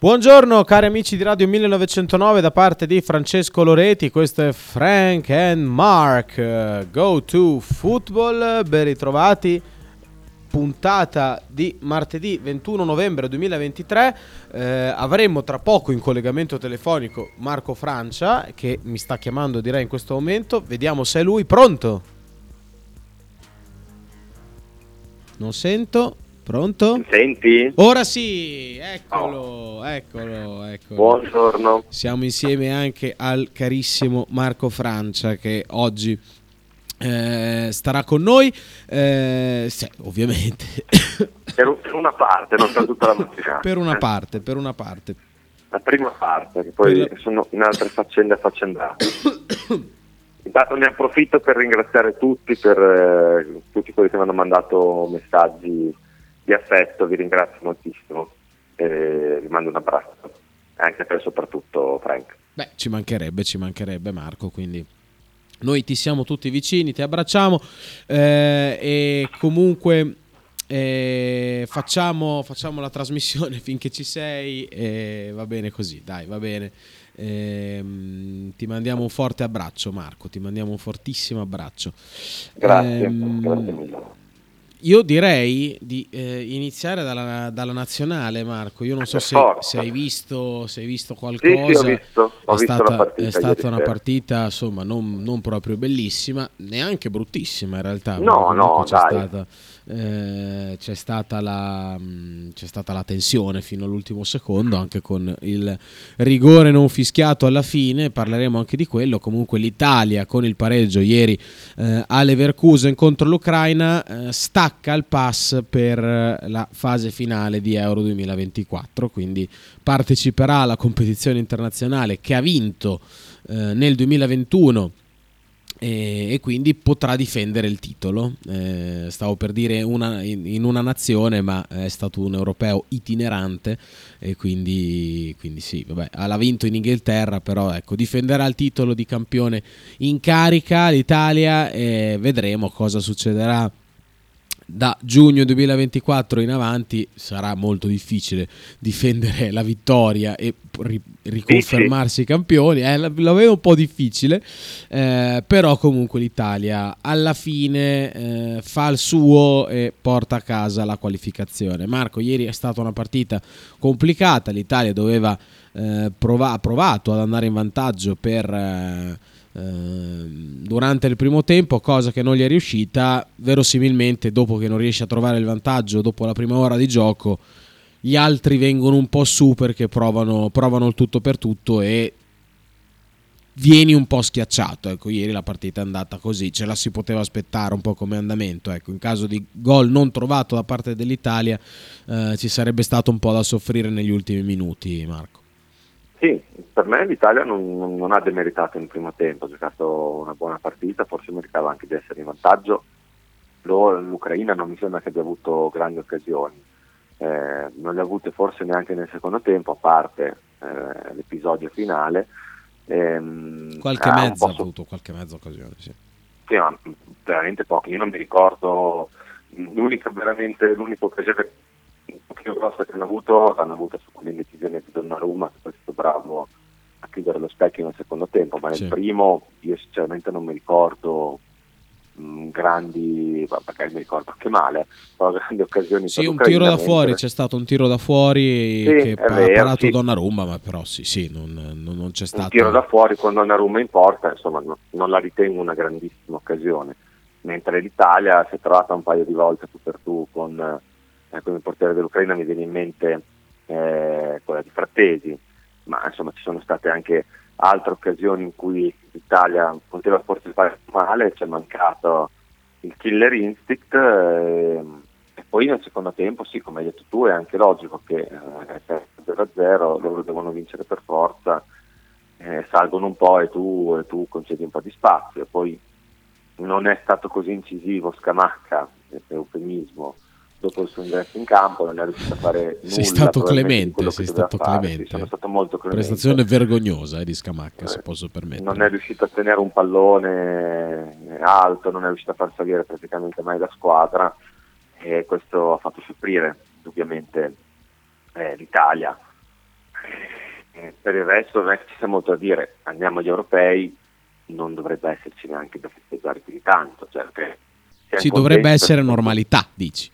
Buongiorno cari amici di Radio 1909 da parte di Francesco Loreti, questo è Frank and Mark, Go to Football, ben ritrovati, puntata di martedì 21 novembre 2023, eh, avremo tra poco in collegamento telefonico Marco Francia che mi sta chiamando direi in questo momento, vediamo se è lui, pronto? Non sento. Pronto? Senti? Ora sì, eccolo, oh. eccolo, eccolo. Buongiorno. Siamo insieme anche al carissimo Marco Francia che oggi eh, starà con noi, eh, sì, ovviamente. Per, per, una parte, non per tutta la mattinata. per una parte, per una parte. La prima parte, che poi per... sono in altre faccende affaccendate. Intanto ne approfitto per ringraziare tutti, per eh, tutti quelli che mi hanno mandato messaggi di affetto, vi ringrazio moltissimo e vi mando un abbraccio, anche per soprattutto Frank. Beh, ci mancherebbe, ci mancherebbe Marco, quindi noi ti siamo tutti vicini, ti abbracciamo eh, e comunque eh, facciamo, facciamo, la trasmissione finché ci sei e va bene così, dai, va bene. Eh, ti mandiamo un forte abbraccio Marco, ti mandiamo un fortissimo abbraccio. Grazie, ehm, grazie mille. Io direi di eh, iniziare dalla, dalla, nazionale, Marco. Io non so se, se, hai, visto, se hai, visto, qualcosa. Sì, sì, ho visto. Ho è, visto stata, è stata una partita, insomma, non, non, proprio bellissima, neanche bruttissima in realtà. No, no, c'è dai. stata eh, c'è, stata la, c'è stata la tensione fino all'ultimo secondo, anche con il rigore non fischiato alla fine, parleremo anche di quello. Comunque l'Italia con il pareggio ieri eh, a Leverkusen contro l'Ucraina eh, stacca il pass per la fase finale di Euro 2024, quindi parteciperà alla competizione internazionale che ha vinto eh, nel 2021 e, e, quindi potrà difendere il titolo. Eh, stavo per dire una, in, in, una nazione, ma è stato un europeo itinerante e quindi, quindi sì, vabbè, l'ha vinto in Inghilterra, però ecco, difenderà il titolo di campione in carica l'Italia e vedremo cosa succederà da giugno 2024 in avanti sarà molto difficile difendere la vittoria e ri- riconfermarsi campioni. Eh, lo vedo un po' difficile, eh, però comunque l'Italia alla fine eh, fa il suo e porta a casa la qualificazione. Marco, ieri è stata una partita complicata, l'Italia doveva eh, prov- ha provato ad andare in vantaggio per eh, durante il primo tempo, cosa che non gli è riuscita, verosimilmente dopo che non riesce a trovare il vantaggio dopo la prima ora di gioco, gli altri vengono un po' su perché provano, provano il tutto per tutto e vieni un po' schiacciato. Ecco, ieri la partita è andata così, ce la si poteva aspettare un po' come andamento. Ecco, in caso di gol non trovato da parte dell'Italia, eh, ci sarebbe stato un po' da soffrire negli ultimi minuti, Marco. Sì, per me l'Italia non, non, ha demeritato in primo tempo, ha giocato una buona partita, forse meritava anche di essere in vantaggio. L'Ucraina non mi sembra che abbia avuto grandi occasioni, eh, non le ha avute forse neanche nel secondo tempo, a parte eh, l'episodio finale. Ehm, qualche mezzo ha avuto, qualche mezza occasione, sì. Sì, ma veramente pochi, io non mi ricordo, l'unica, l'unica occasione pochino grossa che hanno avuto l'hanno avuta su quell'indecisione di Donnarumma che è stato bravo a chiudere lo specchio nel secondo tempo ma nel sì. primo io sinceramente non mi ricordo mh, mm, grandi magari mi ricordo anche male però grandi occasioni sì un tiro da fuori c'è stato un tiro da fuori sì, che ha vero, parato sì. Donnarumma ma però sì sì non, non, non c'è stato un tiro da fuori con Donnarumma in porta insomma no, non la ritengo una grandissima occasione mentre l'Italia si è trovata un paio di volte tu per tu con eh, come portiere dell'Ucraina mi viene in mente eh, quella di Frattesi, ma insomma ci sono state anche altre occasioni in cui l'Italia poteva forse fare male, ci è mancato il killer instinct eh, e poi nel secondo tempo sì, come hai detto tu, è anche logico che eh, 0-0 loro devono vincere per forza, eh, salgono un po' e tu, e tu concedi un po' di spazio. Poi non è stato così incisivo Scamacca, eufemismo, dopo il suo ingresso in campo non è riuscito a fare nulla. Sei stato clemente, sei stato clemente. Sì, stato molto clemente. Prestazione vergognosa eh, di Scamacca, eh, se posso permettere. Non è riuscito a tenere un pallone alto, non è riuscito a far salire praticamente mai la squadra e questo ha fatto soffrire indubbiamente eh, l'Italia. Eh, per il resto non è che ci sia molto da dire, andiamo agli europei, non dovrebbe esserci neanche da festeggiare più di tanto. Cioè, sì, dovrebbe essere normalità, dici.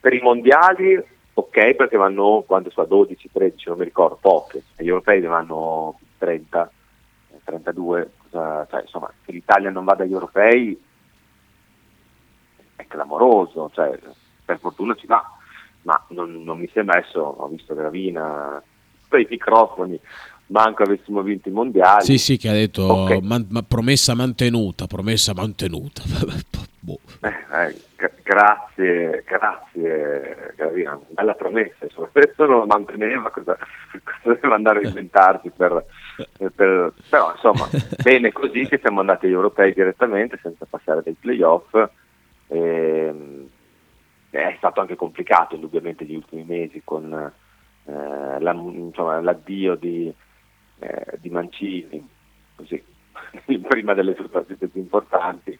Per i mondiali ok perché vanno quanto so, 12, 13, non mi ricordo, poche, gli europei ne vanno 30, 32, cosa, cioè, insomma che l'Italia non vada agli europei è clamoroso, cioè, per fortuna ci va, ma non, non mi si è messo, ho visto Gravina, i microfoni, manco avessimo vinto i mondiali. Sì, sì, che ha detto okay. man, ma promessa mantenuta, promessa mantenuta. boh. eh, eh, grazie, grazie Gravina, bella promessa, insomma, se non lo manteneva cosa, cosa deve andare a inventarsi per, per, però insomma bene così che siamo andati agli europei direttamente senza passare dai playoff. E, ehm, è stato anche complicato indubbiamente gli ultimi mesi con eh, la, insomma, l'addio di, eh, di Mancini così prima delle sue partite più importanti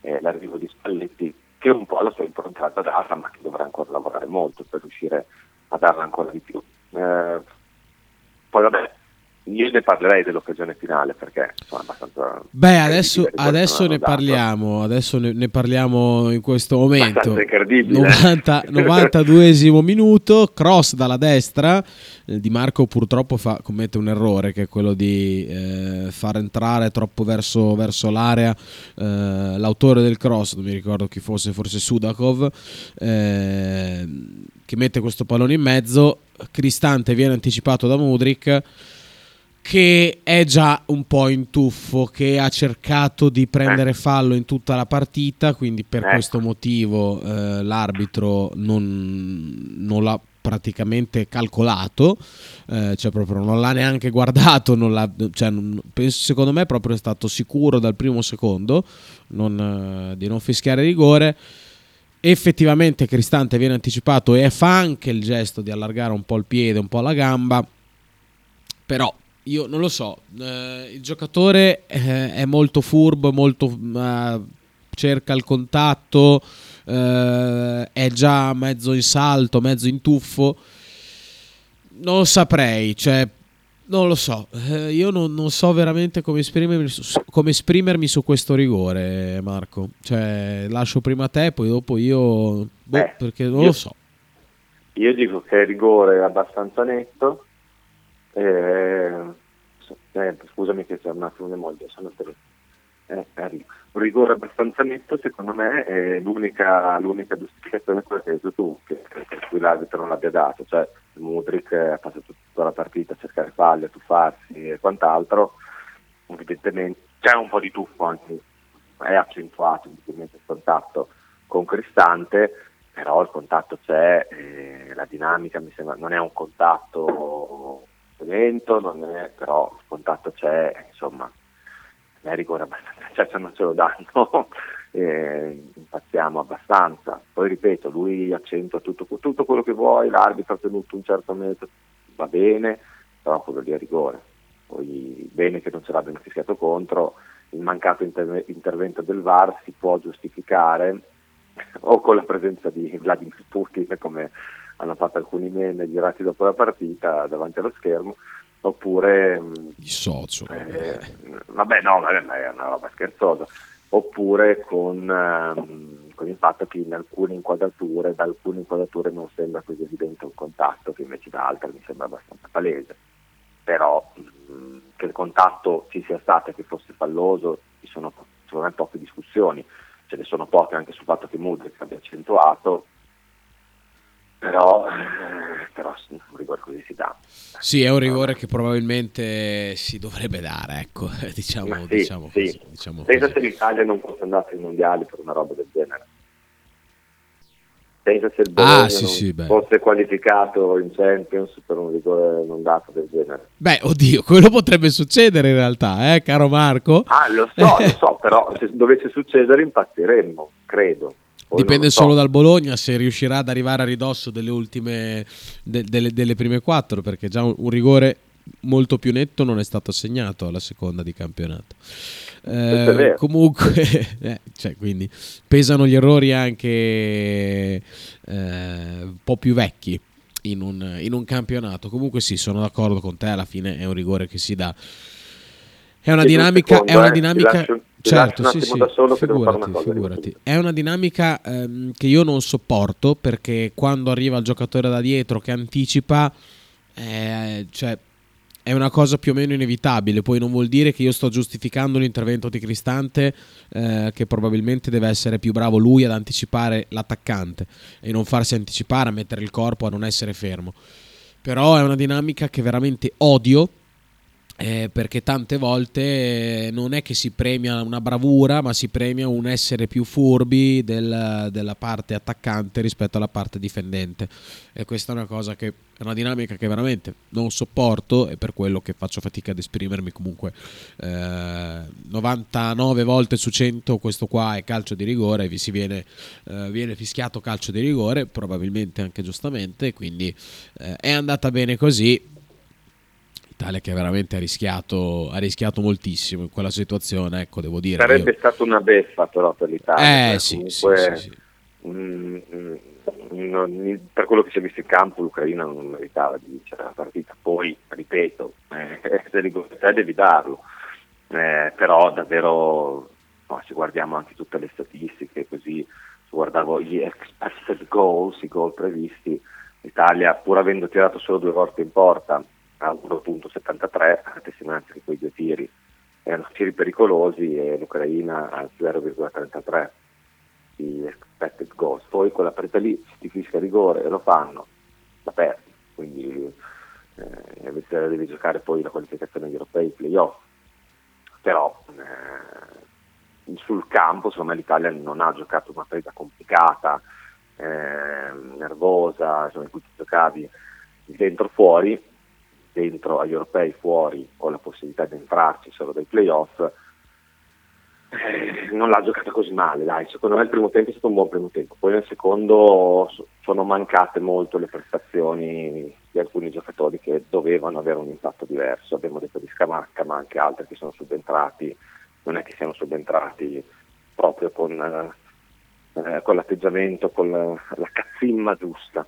eh, l'arrivo di Spalletti che un po' la sua improntata data ma che dovrà ancora lavorare molto per riuscire a darla ancora di più. Eh, poi vabbè, io ne parlerei dell'occasione finale perché insomma, è abbastanza. Beh, adesso, adesso ne parliamo. Adesso ne, ne, parliamo in questo momento. 90, 92esimo minuto, cross dalla destra. Eh, di Marco purtroppo fa, commette un errore che è quello di eh, far entrare troppo verso, verso l'area eh, l'autore del cross, non mi ricordo chi fosse, forse Sudakov, eh, che mette questo pallone in mezzo. Cristante viene anticipato da Mudrik che è già un po' in tuffo, che ha cercato di prendere eh. fallo in tutta la partita, quindi per eh. questo motivo eh, l'arbitro non, non, l'ha praticamente calcolato, eh, cioè proprio non l'ha neanche guardato, non l'ha, cioè, penso, secondo me proprio è stato sicuro dal primo secondo non, eh, di non fischiare rigore effettivamente Cristante viene anticipato e fa anche il gesto di allargare un po' il piede, un po' la gamba, però io non lo so, eh, il giocatore eh, è molto furbo, molto, eh, cerca il contatto, eh, è già mezzo in salto, mezzo in tuffo. Non lo saprei, cioè, non lo so, eh, io non, non, so veramente come esprimermi, su, come esprimermi, su, questo rigore, Marco. Cioè, lascio prima te, poi dopo io, boh, perché non io, lo so. Io dico che il rigore è abbastanza netto eh, eh, scusami che c'è un attimo di moglie, sono tre. Eh, un rigore abbastanza netto secondo me è l'unica, l'unica giustificazione quella che hai detto tu, che, per cui l'arbitro non l'abbia dato, cioè Mudrik ha passato tutta la partita a cercare palle, a tuffarsi e quant'altro, evidentemente c'è un po' di tuffo anche, è accentuato indubbiamente il contatto con Cristante, però il contatto c'è, eh, la dinamica mi sembra, non è un contatto lento, è, però il contatto c'è, insomma, è rigore abbastanza, cioè non ce lo danno eh, impazziamo abbastanza. Poi ripeto, lui accentua tutto, tutto quello che vuoi, l'arbitro ha tenuto un certo metro, va bene, però quello lì è rigore. Poi bene che non ce l'abbiano fischiato contro, il mancato inter- intervento del VAR si può giustificare o con la presenza di Vladimir Putin come hanno fatto alcuni meme girati dopo la partita davanti allo schermo, oppure... Di socio. Eh, vabbè, no, vabbè, è una roba scherzosa. Oppure con, ehm, con, il fatto che in alcune inquadrature, da alcune inquadrature non sembra così evidente un contatto, che invece da altre mi sembra abbastanza palese. Però mh, mm, che il contatto ci sia stato e che fosse falloso, ci sono secondo me poche discussioni. Ce ne sono poche anche sul fatto che Mudrik abbia accentuato, però, eh, però un rigore così si dà. Sì, è un rigore che probabilmente si dovrebbe dare, ecco, diciamo, sì, diciamo sì. così. Diciamo Pensa se l'Italia non fosse andata ai mondiali per una roba del genere. pensa se il Bologna Ah, sì, sì, beh. fosse qualificato in Champions per un rigore non dato del genere. Beh, oddio, quello potrebbe succedere in realtà, eh, caro Marco. Ah, lo so, lo so, però se dovesse succedere impazziremmo, credo. Poi Dipende so. solo dal Bologna se riuscirà ad arrivare a ridosso delle ultime de- delle, delle prime quattro, perché già un, un rigore molto più netto non è stato assegnato alla seconda di campionato. Eh, comunque, eh, cioè, quindi pesano gli errori anche eh, un po' più vecchi in un, in un campionato. Comunque, sì, sono d'accordo con te. Alla fine è un rigore che si dà. È una un dinamica, secondo, è una eh, dinamica certo, sì, sì, solo fare una figurati, figurati. È una dinamica ehm, che io non sopporto perché quando arriva il giocatore da dietro che anticipa, eh, cioè, è una cosa più o meno inevitabile. Poi non vuol dire che io sto giustificando l'intervento di Cristante, eh, che probabilmente deve essere più bravo lui ad anticipare l'attaccante e non farsi anticipare, a mettere il corpo, a non essere fermo. Però è una dinamica che veramente odio. Eh, perché tante volte eh, non è che si premia una bravura, ma si premia un essere più furbi del- della parte attaccante rispetto alla parte difendente. E questa è una cosa che è una dinamica che veramente non sopporto e per quello che faccio fatica ad esprimermi comunque. eh, 99 volte su 100 questo qua è calcio di rigore, vi si viene, eh, viene fischiato calcio di rigore, probabilmente anche giustamente, quindi eh, è andata bene così. Italia che veramente ha rischiato, ha rischiato moltissimo in quella situazione, ecco, devo dire. Sarebbe io- stata una beffa però per l'Italia. Eh sì, comunque, sì, sì. mm, mm, non- per quello che si è visto in campo l'Ucraina non meritava di vincere la partita. Poi, ripeto, eh, se te devi darlo. Eh, però davvero, no, se guardiamo anche tutte le statistiche, così guardavo gli expected goals, i gol previsti, l'Italia pur avendo tirato solo due volte in porta a 1.73, a testimonianza che quei due tiri erano tiri pericolosi e l'Ucraina a 0,33 di expected goals. Poi quella partita lì si fischia rigore e lo fanno, la perdi, quindi eh, invece devi giocare poi la qualificazione agli europei, i playoff. Però eh, sul campo secondo me l'Italia non ha giocato una partita complicata, eh, nervosa, insomma, in cui ti giocavi dentro fuori, dentro agli europei fuori con la possibilità di entrarci solo dai playoff, eh, non l'ha giocata così male, dai, secondo me il primo tempo è stato un buon primo tempo, poi nel secondo so- sono mancate molto le prestazioni di alcuni giocatori che dovevano avere un impatto diverso, abbiamo detto di Scamacca ma anche altri che sono subentrati, non è che siano subentrati proprio con, eh, eh, con l'atteggiamento, con la, la cazzimma giusta.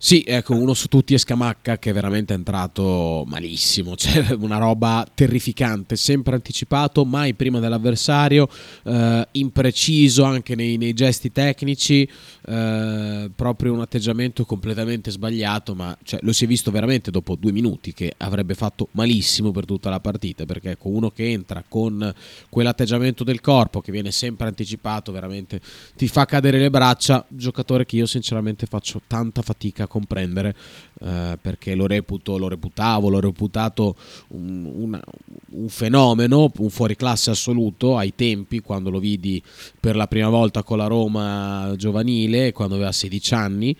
Sì, ecco, uno su tutti è Scamacca che è veramente entrato malissimo, cioè una roba terrificante, sempre anticipato, mai prima dell'avversario, eh, impreciso anche nei, nei gesti tecnici, eh, proprio un atteggiamento completamente sbagliato, ma cioè, lo si è visto veramente dopo due minuti che avrebbe fatto malissimo per tutta la partita, perché ecco, uno che entra con quell'atteggiamento del corpo che viene sempre anticipato, veramente ti fa cadere le braccia, giocatore che io sinceramente faccio tanta fatica comprendere eh, perché lo reputo, lo reputavo, l'ho reputato un, una- un fenomeno, un fuoriclasse assoluto ai tempi quando lo vidi per la prima volta con la Roma giovanile, quando aveva 16 anni,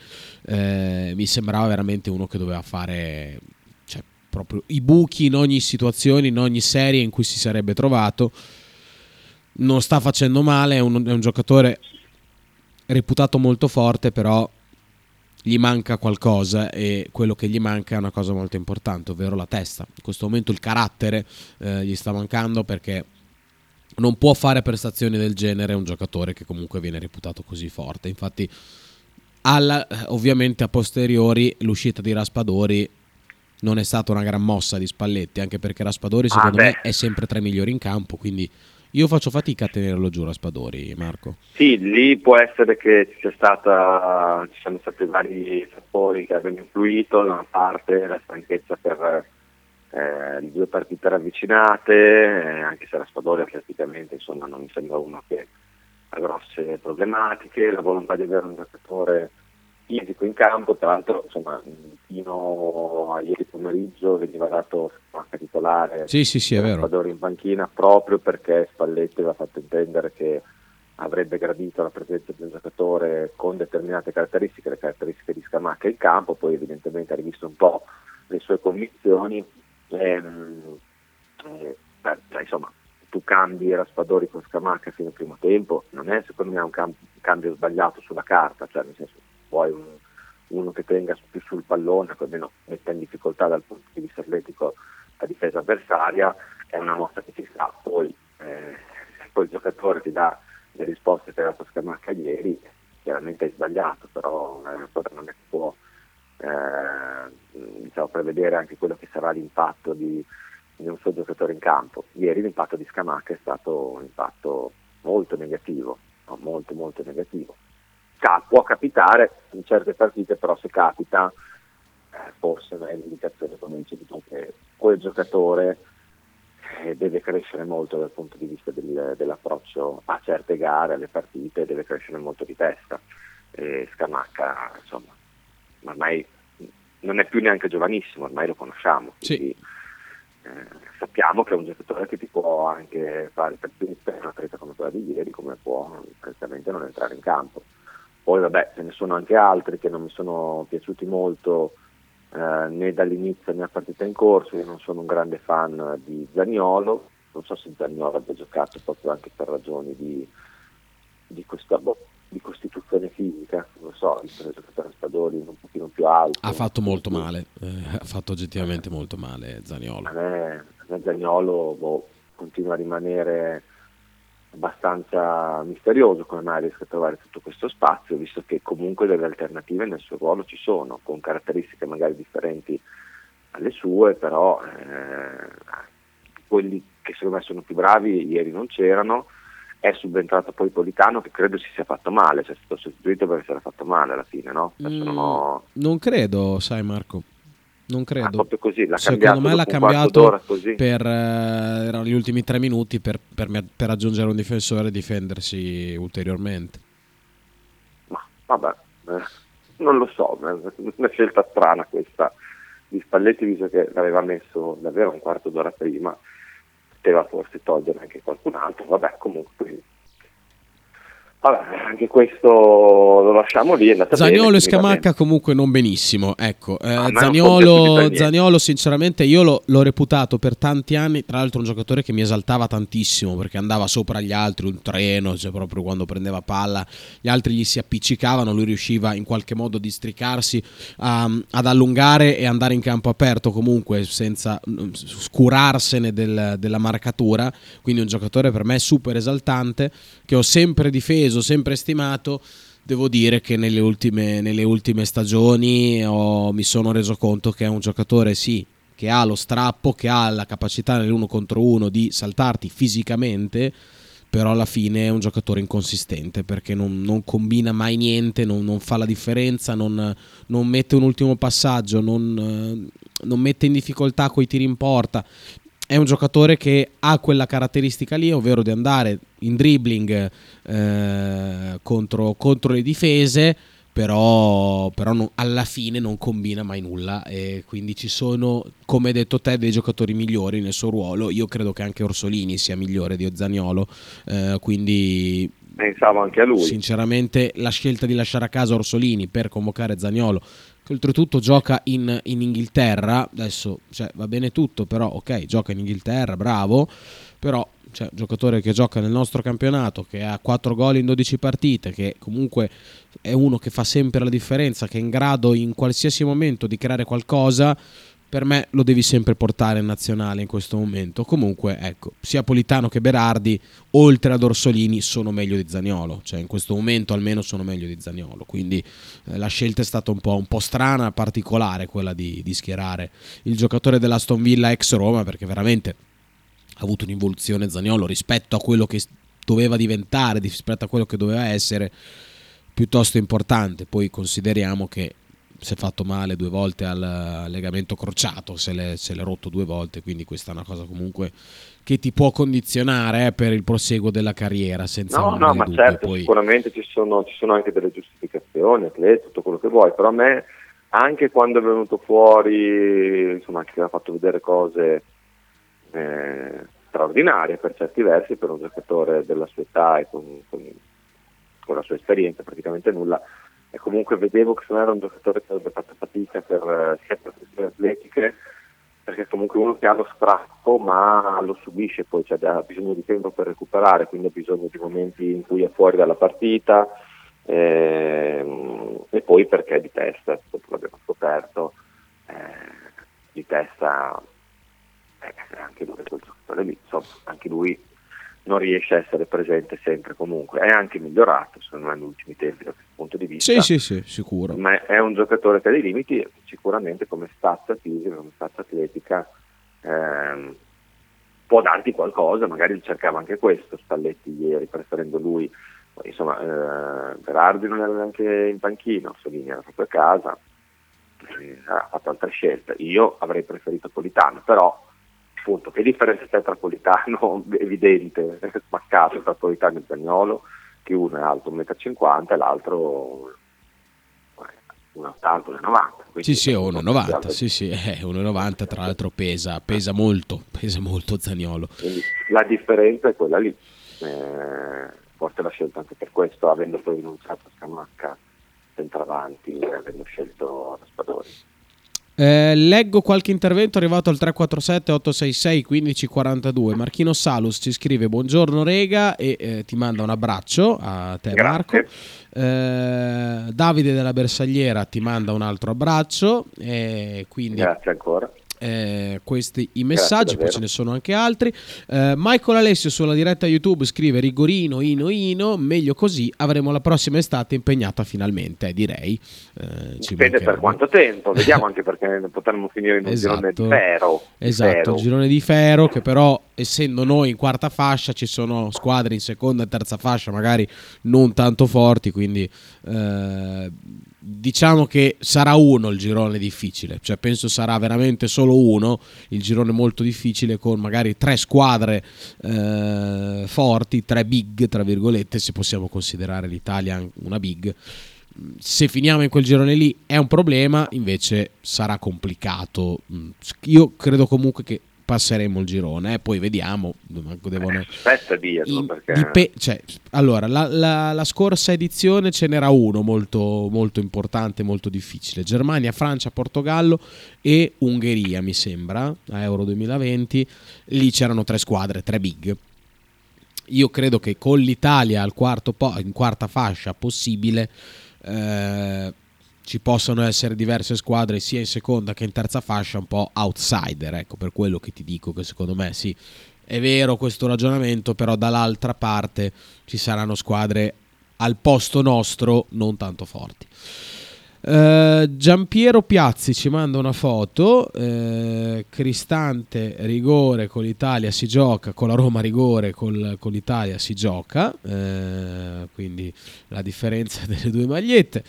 eh, mi sembrava veramente uno che doveva fare cioè, proprio i buchi in ogni situazione, in ogni serie in cui si sarebbe trovato. Non sta facendo male, è un, è un giocatore reputato molto forte, però gli manca qualcosa e quello che gli manca è una cosa molto importante, ovvero la testa. In questo momento il carattere eh, gli sta mancando perché non può fare prestazioni del genere un giocatore che comunque viene reputato così forte. Infatti, alla, eh, ovviamente a posteriori l'uscita di Raspadori non è stata una gran mossa di Spalletti, anche perché Raspadori Ah, secondo beh. me è sempre tra i migliori in campo, quindi io faccio fatica a tenerlo giù Raspadori, Marco. Sì, lì può essere che ci stata, ci siano stati vari fattori che abbiano influito, da una parte la stanchezza per eh, le due partite ravvicinate, eh, anche se Raspadori atleticamente insomma, non mi sembra uno che ha grosse problematiche, la volontà di avere un giocatore fisico in campo, tra l'altro insomma, fino a ieri pomeriggio veniva dato anche titolare Sì, sì, sì, è vero. In panchina proprio perché Spalletti aveva fatto intendere che avrebbe gradito la presenza di un giocatore con determinate caratteristiche, le caratteristiche di Scamacca in campo, poi evidentemente ha rivisto un po' le sue convinzioni. Ehm, eh, cioè, insomma, tu cambi Raspadori con Scamacca fino al primo tempo, non è secondo me un, cam- cambio sbagliato sulla carta, cioè nel senso vuoi un, uno che tenga più sul pallone, che almeno metta in difficoltà dal punto di vista atletico la difesa avversaria, è una mossa che ci sta. Poi, eh, poi il giocatore ti dà le risposte che ha dato Scamacca ieri, chiaramente è sbagliato, però cosa non è che può eh, diciamo, prevedere anche quello che sarà l'impatto di, di, un suo giocatore in campo. Ieri l'impatto di Scamacca è stato un impatto molto negativo, no? molto molto negativo. Ca- può capitare in certe partite, però se capita eh, forse è l'indicazione, come dicevi tu, che quel giocatore eh, deve crescere molto dal punto di vista del, dell'approccio a certe gare, alle partite, deve crescere molto di testa. E Scamacca, insomma, ormai non è più neanche giovanissimo, ormai lo conosciamo. Quindi, sì. eh, sappiamo che è un giocatore che ti può anche fare per una partita come quella di ieri, come può praticamente non entrare in campo. Poi vabbè, ce ne sono anche altri che non mi sono piaciuti molto eh, né dall'inizio né a partita in corso, io non sono un grande fan di Zagnolo, non so se Zagnolo abbia giocato proprio anche per ragioni di, di questa di costituzione fisica, non so, il giocatore Spadori un pochino più alto. Ha fatto molto male, eh, ha fatto oggettivamente molto male Zagnolo. A me, a me Zagnolo boh, continua a rimanere abbastanza misterioso come mai riesca a trovare tutto questo spazio, visto che comunque delle alternative nel suo ruolo ci sono, con caratteristiche magari differenti alle sue, però eh, quelli che secondo me sono più bravi ieri non c'erano, è subentrato poi Politano che credo si sia fatto male, cioè è stato sostituito perché si era fatto male alla fine, no? Mm, ho... non credo, sai Marco. Non credo. Ah, proprio così, l'ha Secondo me l'ha cambiato per eh, erano gli ultimi tre minuti per, per, per, aggiungere un difensore e difendersi ulteriormente. Ma vabbè, eh, non lo so, è una scelta strana questa di Spalletti, visto che l'aveva messo davvero un quarto d'ora prima, poteva forse togliere anche qualcun altro, vabbè comunque Vabbè, anche questo lo lasciamo lì. Zaniolo e Scamacca comunque non benissimo. Ecco, eh, ah, Zaniolo, Zaniolo, sinceramente, io l'ho, l'ho, reputato per tanti anni. Tra l'altro, un giocatore che mi esaltava tantissimo perché andava sopra gli altri, un treno, cioè proprio quando prendeva palla, gli altri gli si appiccicavano. Lui riusciva in qualche modo a districarsi, um, ad allungare e andare in campo aperto comunque senza um, scurarsene del, della marcatura. Quindi, un giocatore per me super esaltante che ho sempre difeso preso, sempre stimato. Devo dire che nelle ultime, nelle ultime stagioni ho, mi sono reso conto che è un giocatore, sì, che ha lo strappo, che ha la capacità nell'uno contro uno di saltarti fisicamente, però alla fine è un giocatore inconsistente perché non, non combina mai niente, non, non fa la differenza, non, non, mette un ultimo passaggio, non, mette in difficoltà coi tiri in porta è un giocatore che ha quella caratteristica lì, ovvero di andare in dribbling eh, contro, contro, le difese, però, però non, alla fine non combina mai nulla e quindi ci sono, come hai detto te, dei giocatori migliori nel suo ruolo. Io credo che anche Orsolini sia migliore di Ozzaniolo, eh, quindi pensavo anche a lui. Sinceramente, la scelta di lasciare a casa Orsolini per convocare Zagnolo che oltretutto gioca in, in Inghilterra, adesso cioè, va bene tutto, però ok, gioca in Inghilterra, bravo, però cioè, giocatore che gioca nel nostro campionato, che ha 4 gol in 12 partite, che comunque è uno che fa sempre la differenza, che è in grado in qualsiasi momento di creare qualcosa, per me lo devi sempre portare in nazionale in questo momento. Comunque, ecco, sia Politano che Berardi, oltre ad Orsolini, sono meglio di Zagnolo. Cioè, in questo momento almeno sono meglio di Zagnolo. Quindi eh, la scelta è stata un po', un po strana, particolare quella di, di schierare il giocatore dell'Aston Villa ex Roma, perché veramente ha avuto un'involuzione Zagnolo rispetto a quello che doveva diventare, rispetto a quello che doveva essere, piuttosto importante. Poi consideriamo che si è fatto male due volte al legamento crociato, se l'è, se l'è, rotto due volte, quindi questa è una cosa comunque che ti può condizionare eh, per il proseguo della carriera. Senza no, no, ma dubbio. certo, Poi... sicuramente ci sono, ci sono, anche delle giustificazioni, atleti, tutto quello che vuoi, però a me, anche quando è venuto fuori, insomma, che ha fatto vedere cose eh, straordinarie per certi versi, per un giocatore della sua età e con, con con la sua esperienza, praticamente nulla, e comunque vedevo che se non era un giocatore che avrebbe fatto fatica per, eh, sia per questioni atletiche, perché comunque uno che ha lo strappo ma lo subisce poi, cioè ha bisogno di tempo per recuperare, quindi ha bisogno di momenti in cui è fuori dalla partita ehm, e poi perché è di testa, dopo l'abbiamo scoperto, eh, di testa eh, anche lui quel giocatore lì, insomma, anche lui non riesce a essere presente sempre comunque, è anche migliorato secondo me negli ultimi tempi da questo punto di vista. Sì, sì, sì, sicuro. Ma è un giocatore che ha dei limiti, sicuramente come stazza fisica, come stazza atletica, ehm, può darti qualcosa, magari cercava anche questo Spalletti ieri, preferendo lui, insomma eh, Berardi non era neanche in panchino, Solini era proprio a casa, ha fatto altre scelte, io avrei preferito Politano, però appunto che differenza c'è tra Politano evidente, spaccato tra Politano e Zagnolo, che uno è alto 1,50 m e l'altro 1,80 1,90 sì sì 1,90 sì sì eh, 1,90 tra l'altro pesa pesa molto pesa molto Zagnolo. Quindi la differenza è quella lì eh, forse l'ha scelto anche per questo avendo poi rinunciato a Scamacca centravanti avendo scelto Raspadori eh, leggo qualche intervento arrivato al 347 866 1542. Marchino Salus ci scrive buongiorno Rega e eh, ti manda un abbraccio a te Grazie. Marco. Eh, Davide della Bersagliera ti manda un altro abbraccio. quindi Grazie ancora eh, questi i messaggi, poi ce ne sono anche altri. Eh, Michael Alessio sulla diretta YouTube scrive Rigorino, Ino, Ino, meglio così, avremo la prossima estate impegnata finalmente, eh, direi. Eh, Dipende per quanto tempo, vediamo anche perché potremmo finire in un esatto. girone di ferro. Esatto, ferro. girone di ferro che però essendo noi in quarta fascia ci sono squadre in seconda e terza fascia magari non tanto forti, quindi eh, diciamo che sarà uno il girone difficile, cioè penso sarà veramente solo uno il girone molto difficile con magari tre squadre eh, forti, tre big tra virgolette, se possiamo considerare l'Italia una big. Se finiamo in quel girone lì è un problema, invece sarà complicato. Io credo comunque che passeremo il girone, eh, poi vediamo. Devono... Eh, aspetta dirlo perché... Dipe- cioè, allora, la, la, la, scorsa edizione ce n'era uno molto, molto importante, molto difficile. Germania, Francia, Portogallo e Ungheria, mi sembra, a Euro 2020. Lì c'erano tre squadre, tre big. Io credo che con l'Italia al quarto po- in quarta fascia possibile... Eh, ci possono essere diverse squadre sia in seconda che in terza fascia un po' outsider, ecco per quello che ti dico che secondo me sì, è vero questo ragionamento, però dall'altra parte ci saranno squadre al posto nostro non tanto forti. Uh, Giampiero Piazzi ci manda una foto, uh, Cristante rigore con l'Italia si gioca, con la Roma rigore col, con l'Italia si gioca, uh, quindi la differenza delle due magliette.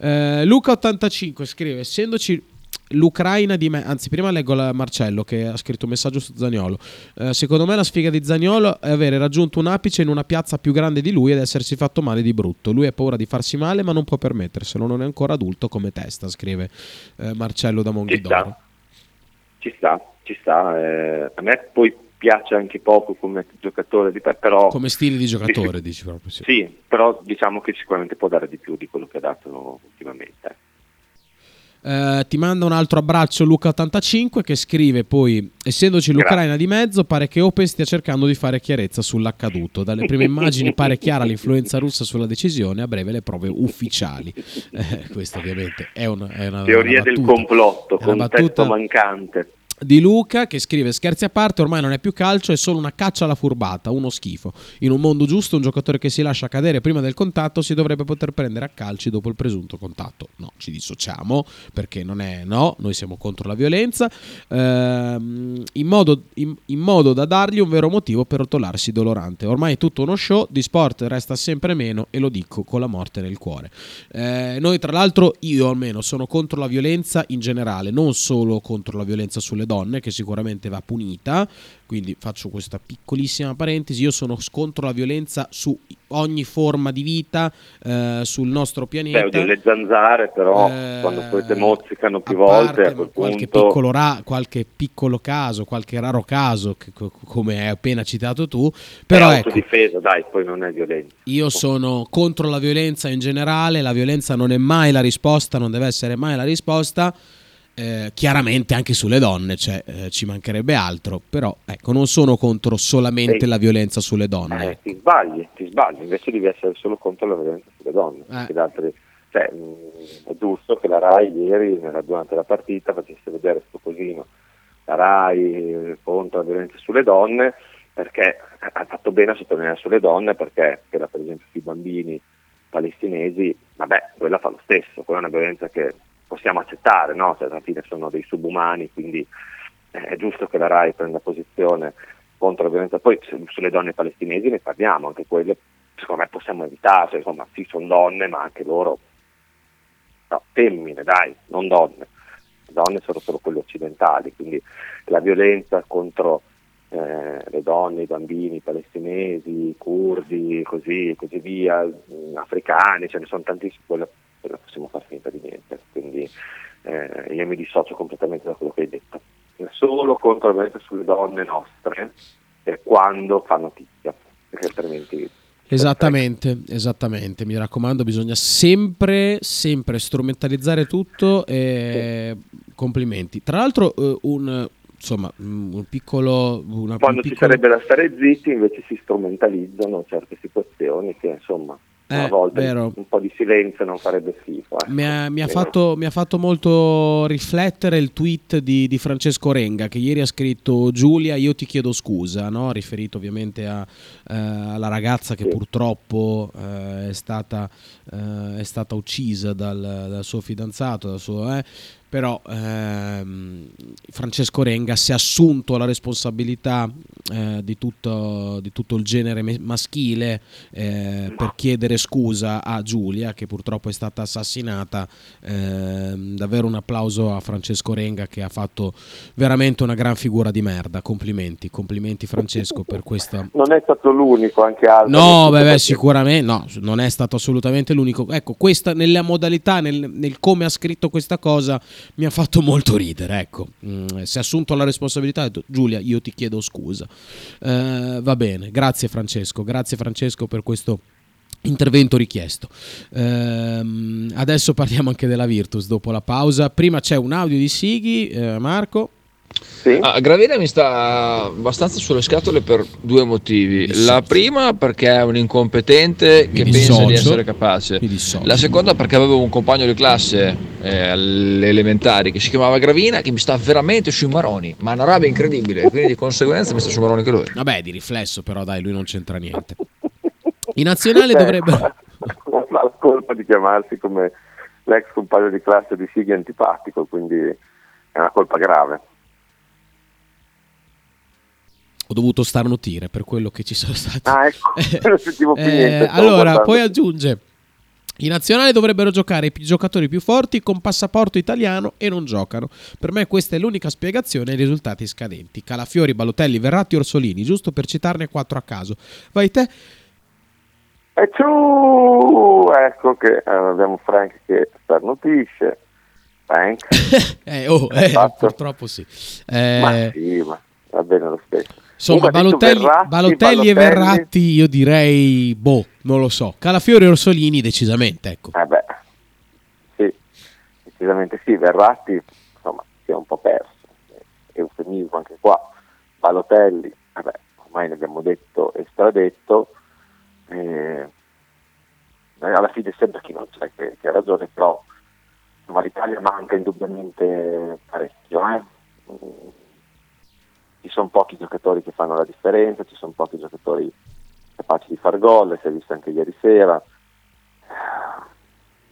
Eh, Luca85 scrive: Essendoci l'Ucraina di me, anzi, prima leggo la Marcello che ha scritto un messaggio su Zagnolo. Eh, secondo me la sfiga di Zagnolo è avere raggiunto un apice in una piazza più grande di lui ed essersi fatto male di brutto. Lui ha paura di farsi male, ma non può permetterselo. Non è ancora adulto come testa, scrive eh, Marcello da Monghidoro. Ci sta, ci sta. Ci sta. Eh, a me poi piace anche poco come giocatore, però... Come stile di giocatore, dici proprio. Sì. sì, però diciamo che sicuramente può dare di più di quello che ha dato ultimamente. Uh, ti manda un altro abbraccio Luca85 che scrive poi essendoci l'Ucraina di mezzo pare che Open stia cercando di fare chiarezza sull'accaduto dalle prime immagini pare chiara l'influenza russa sulla decisione a breve le prove ufficiali eh, questo ovviamente è una, è una teoria una del complotto contesto mancante di Luca che scrive scherzi a parte ormai non è più calcio è solo una caccia alla furbata uno schifo. In un mondo giusto un giocatore che si lascia cadere prima del contatto si dovrebbe poter prendere a calci dopo il presunto contatto. No ci dissociamo perché non è no noi siamo contro la violenza. Ehm, in, modo, in, in, modo, da dargli un vero motivo per rotolarsi dolorante. Ormai è tutto uno show di sport resta sempre meno e lo dico con la morte nel cuore. Eh, noi tra l'altro io almeno sono contro la violenza in generale non solo contro la violenza sulle donne che sicuramente va punita. Quindi faccio questa piccolissima parentesi. Io sono contro la violenza su ogni forma di vita eh, sul nostro pianeta. Beh, le zanzare, però, eh, quando poi te mozzicano più volte, a quel qualche, punto... piccolo ra- qualche piccolo caso, qualche raro caso, che, come hai appena citato tu. Però è ecco, difesa, dai, poi non è violenza. Io sono contro la violenza in generale. La violenza non è mai la risposta, non deve essere mai la risposta. Eh, chiaramente anche sulle donne, cioè, eh, ci mancherebbe altro, però ecco, non sono contro solamente Ehi. la violenza sulle donne. Eh, ti sbagli, ti sbagli, invece devi essere solo contro la violenza sulle donne. Eh. Cioè, mh, mm, è giusto che la RAI ieri, nella, durante la partita, facesse vedere questo cosino, la RAI contro la violenza sulle donne, perché ha fatto bene a sottolineare sulle donne, perché per esempio sui bambini palestinesi, vabbè, quella fa lo stesso, quella è una violenza che possiamo accettare, no? cioè, alla fine sono dei subumani, quindi eh, è giusto che la RAI prenda posizione contro la violenza. Poi sulle donne palestinesi ne parliamo, anche quelle secondo me possiamo evitare, cioè, insomma sì sono donne ma anche loro, no, femmine dai, non donne, le donne sono solo quelle occidentali, quindi la violenza contro eh, le donne, i bambini palestinesi, i curdi, così, così via, africani, ce ne sono tantissimi, non possiamo far finta di niente. Quindi eh, io mi dissocio completamente da quello che hai detto. Solo contro la violenza sulle donne nostre eh, quando fa notizia, perché altrimenti Esattamente, esattamente, mi raccomando, bisogna sempre, sempre strumentalizzare tutto e complimenti. Tra l'altro eh, un, insomma, un piccolo... Una, Quando un piccolo... ci sarebbe da stare zitti invece si strumentalizzano certe situazioni che insomma una eh, volta vero. un po' di silenzio non farebbe schifo. Ecco. Mi, ha, mi, ha fatto, mi, ha, fatto, molto riflettere il tweet di, di, Francesco Renga che ieri ha scritto Giulia io ti chiedo scusa, no? riferito ovviamente a, eh, alla ragazza che sì. purtroppo eh, è, stata, eh, è, stata, uccisa dal, dal suo fidanzato, dal suo, eh, però ehm, Francesco Renga si è assunto la responsabilità eh, di, tutto, di, tutto, il genere maschile eh, per chiedere scusa a Giulia che purtroppo è stata assassinata. Eh, davvero un applauso a Francesco Renga che ha fatto veramente una gran figura di merda. Complimenti, complimenti Francesco per questa non è stato l'unico anche altri. No beh, beh sicuramente no non è stato assolutamente l'unico. Ecco questa nella modalità nel, nel come ha scritto questa cosa mi ha fatto molto ridere. Ecco, mm, si è assunto la responsabilità. Ha detto, Giulia, io ti chiedo scusa. Eh, va bene, grazie Francesco, grazie Francesco per questo intervento richiesto. Eh, adesso parliamo anche della Virtus dopo la pausa. Prima c'è un audio di Sighi, eh, Marco. Sì. Ah, Gravina mi sta abbastanza sulle scatole per due motivi. La prima perché è un incompetente mi che dissocio. pensa di essere capace. La seconda perché avevo un compagno di classe eh, alle elementari che si chiamava Gravina che mi sta veramente sui maroni, ma una roba incredibile, quindi di conseguenza mi sta sui maroni anche lui. Vabbè, di riflesso però dai, lui non c'entra niente. I nazionali dovrebbero... Ma la colpa di chiamarsi come l'ex compagno di classe di Sighi antipatico, quindi è una colpa grave ho dovuto starnutire per quello che ci sono stati. Ah, ecco, eh, allora, poi aggiunge. I nazionali dovrebbero giocare i giocatori più forti con passaporto italiano e non giocano. Per me questa è l'unica spiegazione ai risultati scadenti. Calafiori, Balotelli, Verratti, Orsolini, giusto per citarne quattro a caso. Vai te. E ciù! Ecco che eh, abbiamo Frank che starnutisce. Frank. eh, oh, eh, purtroppo sì. Ma sì, ma va bene lo stesso. Insomma, Balotelli, Verratti, Balotelli, e Verratti io direi, boh, non lo so. Calafiori e Orsolini decisamente, ecco. Eh beh, sì, decisamente sì. Verratti, insomma, si è un po' perso. Eufemismo anche qua. Balotelli, vabbè, ormai ne abbiamo detto e stradetto. Eh, alla fine sempre chi non c'è che, che ha ragione, però insomma, l'Italia manca indubbiamente parecchio. Eh? Ci sono pochi giocatori che fanno la differenza, ci sono pochi giocatori capaci di far gol, si è visto anche ieri sera,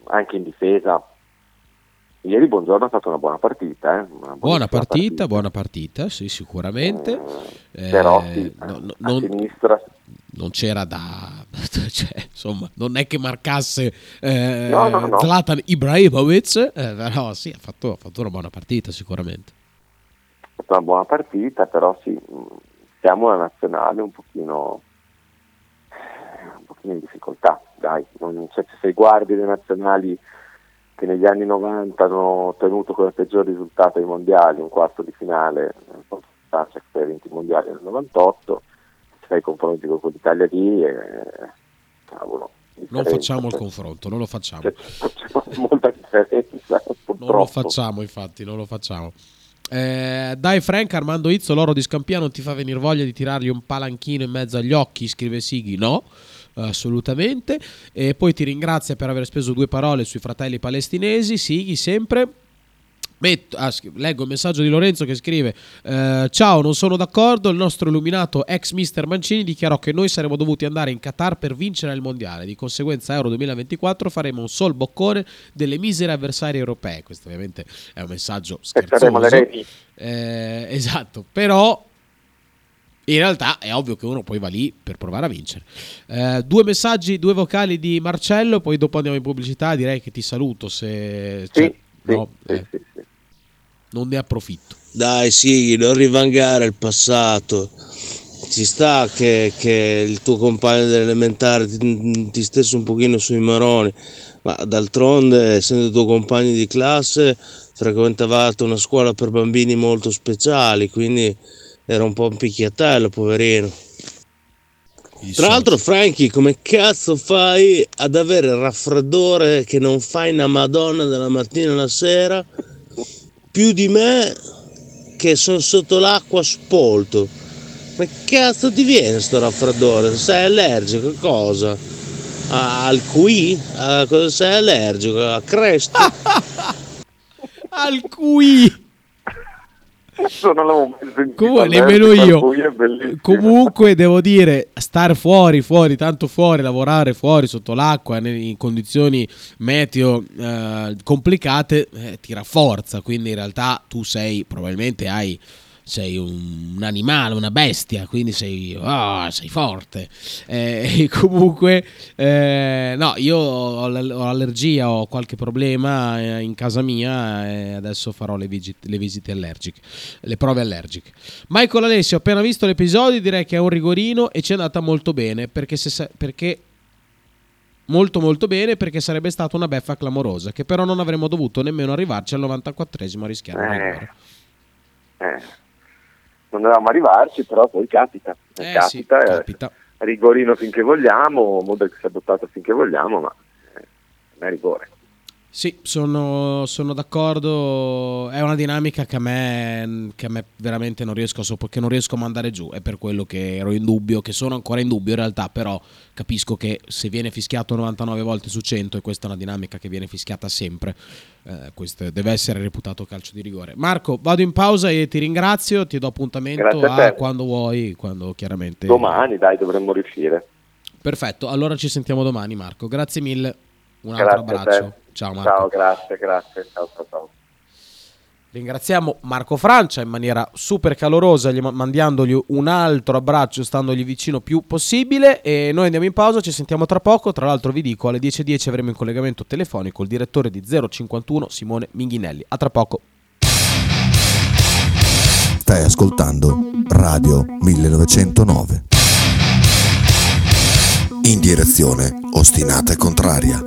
anche in difesa. Ieri Buongiorno ha fatto una buona partita. Eh? Una buona partita, partita, buona partita, sì, sicuramente. Eh, però sì, no, no, non, sinistra non c'era da cioè, insomma non è che marcasse eh, no, no, Zlatan Ibrahimovic eh, però sì ha fatto, ha fatto, una buona partita sicuramente fatto una buona partita, però sì, siamo una nazionale un pochino, un pochino in difficoltà, dai, non, cioè, se guardi le nazionali che negli anni 90 hanno ottenuto come peggior risultato ai mondiali, un quarto di finale, Francia che ha vinto i mondiali nel 98, se fai i confronti con quell'Italia lì, eh, cavolo, non facciamo il confronto, non lo facciamo. C'è, c'è molta differenza. Purtroppo. Non lo facciamo, infatti, non lo facciamo. Eh, dai Frank, Armando Izzo, l'oro di Scampia non ti fa venire voglia di tirargli un palanchino in mezzo agli occhi, scrive Sighi, no assolutamente. E poi ti ringrazia per aver speso due parole sui fratelli palestinesi. Sighi sempre Metto, ah, leggo il messaggio di Lorenzo che scrive: eh, Ciao, non sono d'accordo. Il nostro illuminato ex mister Mancini dichiarò che noi saremmo dovuti andare in Qatar per vincere il mondiale. Di conseguenza, Euro 2024 faremo un sol boccone delle misere avversarie europee. Questo, ovviamente, è un messaggio scherzoso. Eh, esatto, però. In realtà è ovvio che uno poi va lì per provare a vincere. Eh, due messaggi, due vocali di Marcello, poi dopo andiamo in pubblicità. Direi che ti saluto se. Cioè, sì, no, sì, eh. sì, sì non ne approfitto. Dai, sì, non rivangare il passato. Ci sta che, che il tuo compagno dell'elementare ti, ti stesse un pochino sui maroni, ma d'altronde, essendo tuo compagno di classe, frequentavate una scuola per bambini molto speciali, quindi era un po' un picchiatello, poverino. Tra l'altro, Frankie, come cazzo fai ad avere il raffreddore che non fai una madonna dalla mattina alla sera? Più di me che sono sotto l'acqua spolto. Ma cazzo ti viene sto raffreddore? Sei allergico a cosa? Al qui? A cosa sei allergico? A Cresti? Al qui? non l'avevo mai sentito. Comunque, nemmeno io. Comunque, devo dire, star fuori, fuori, tanto fuori, lavorare fuori sotto l'acqua in condizioni meteo eh, complicate eh, ti rafforza. Quindi, in realtà, tu sei probabilmente hai sei un, animale, una bestia, quindi sei, oh, sei forte. Eh, comunque, eh, no, io ho, ho, allergia, ho qualche problema eh, in casa mia e adesso farò le, visite, le visite allergiche, le prove allergiche. Michael Alessio, ho appena visto l'episodio, direi che è un rigorino e ci è andata molto bene perché, se, perché molto molto bene perché sarebbe stata una beffa clamorosa che però non avremmo dovuto nemmeno arrivarci al 94esimo a rischiare eh, eh non dovevamo arrivarci, però poi capita. Eh, capita, sì, capita. rigorino finché vogliamo, Modric si è adottato finché vogliamo, ma eh, non è rigore. Sì, sono, sono, d'accordo. È una dinamica che a, me, che a me veramente non riesco, a, che non riesco a mandare giù. È per quello che ero in dubbio, che sono ancora in dubbio in realtà, però capisco che se viene fischiato 99 volte su 100, e questa è una dinamica che viene fischiata sempre, eh, questo deve essere reputato calcio di rigore. Marco, vado in pausa e ti ringrazio, ti do appuntamento a, a quando vuoi, quando chiaramente... Domani, dai, dovremmo riuscire. Perfetto, allora ci sentiamo domani Marco. Grazie mille. Un altro grazie abbraccio. Ciao Marco. Ciao, grazie, grazie. Ciao, ciao, ciao. Ringraziamo Marco Francia in maniera super calorosa, mandandogli un altro abbraccio, standogli vicino più possibile. E noi andiamo in pausa, ci sentiamo tra poco. Tra l'altro, vi dico alle 10.10 .10 avremo in collegamento telefonico il direttore di 051 Simone Minghinelli. A tra poco. Stai ascoltando Radio 1909. In direzione ostinata e contraria.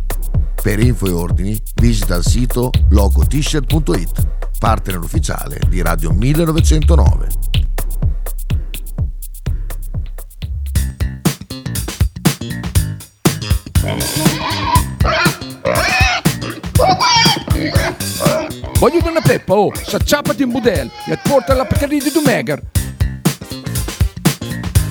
Per info e ordini visita il sito logotshirt.it, partner ufficiale di Radio 1909. Voglio una peppa, oh, s'acciappati in budel e porta la Pcaridi di Dumegar.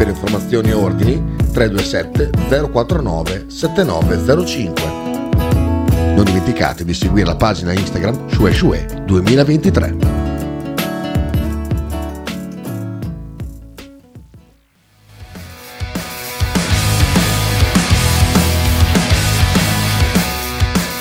per informazioni e ordini 327 049 7905. Non dimenticate di seguire la pagina Instagram Shue Shue 2023.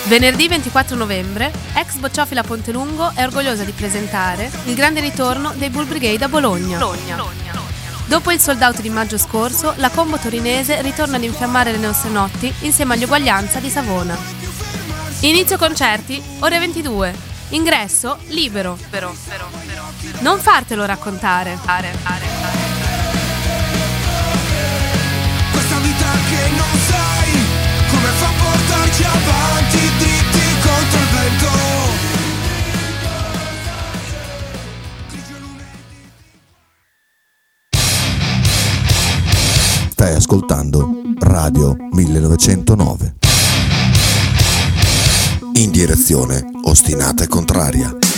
Venerdì 24 novembre, ex Bocciofila Pontelungo è orgogliosa di presentare il grande ritorno dei Bull Brigade a Bologna. Bologna. Dopo il sold out di maggio scorso, la combo torinese ritorna ad infiammare le nostre notti insieme agli Uguaglianza di Savona. Inizio concerti, ore 22. Ingresso libero. Però, però, però, non fartelo raccontare. Are, are, are. Questa vita che non sai come fa portarci avanti Stai ascoltando Radio 1909. In direzione ostinata e contraria.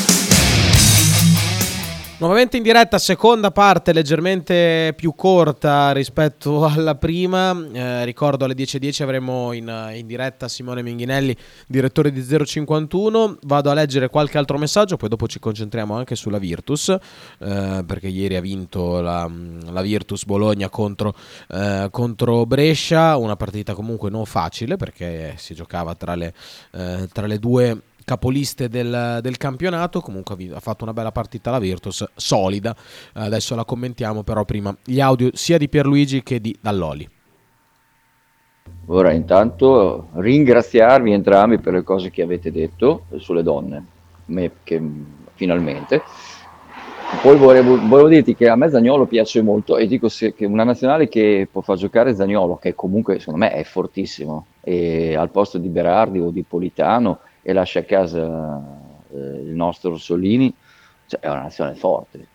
Nuovamente in diretta, seconda parte leggermente più corta rispetto alla prima. Eh, ricordo alle 10.10 avremo in, in, diretta Simone Minghinelli, direttore di 051. Vado a leggere qualche altro messaggio, poi dopo ci concentriamo anche sulla Virtus, eh, perché ieri ha vinto la, la Virtus Bologna contro, eh, contro, Brescia, una partita comunque non facile perché si giocava tra le, eh, tra le due capoliste del, del, campionato. Comunque ha fatto una bella partita la Virtus, solida. Adesso la commentiamo, però prima gli audio sia di Pierluigi che di Dalloli. Ora intanto ringraziarvi entrambi per le cose che avete detto sulle donne, me, che, finalmente. Poi volevo, volevo, dirti che a me Zagnolo piace molto e dico se, che una nazionale che può far giocare Zagnolo, che comunque secondo me è fortissimo, e al posto di Berardi o di Politano, e lascia a casa eh, il nostro Orsolini, cioè, è una nazione forte,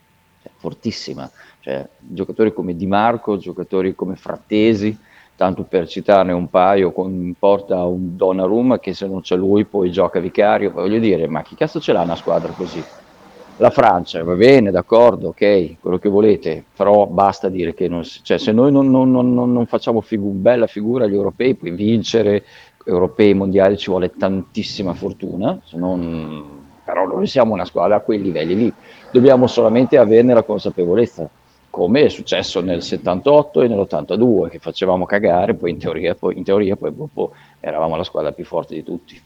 cioè, fortissima. Cioè, giocatori come Di Marco, giocatori come Frattesi, tanto per citarne un paio, con, porta un Donnarumma che se non c'è lui poi gioca vicario, voglio dire, ma chi cazzo ce l'ha una squadra così? La Francia, va bene, d'accordo, ok, quello che volete, però basta dire che non, cioè, se noi non, non, non facciamo figu- bella figura agli europei, puoi vincere, europei mondiali ci vuole tantissima fortuna, non, però noi siamo una squadra a quei livelli lì, dobbiamo solamente averne la consapevolezza, come è successo nel 78 e nell'82, che facevamo cagare, poi in teoria poi, in teoria, poi dopo eravamo la squadra più forte di tutti.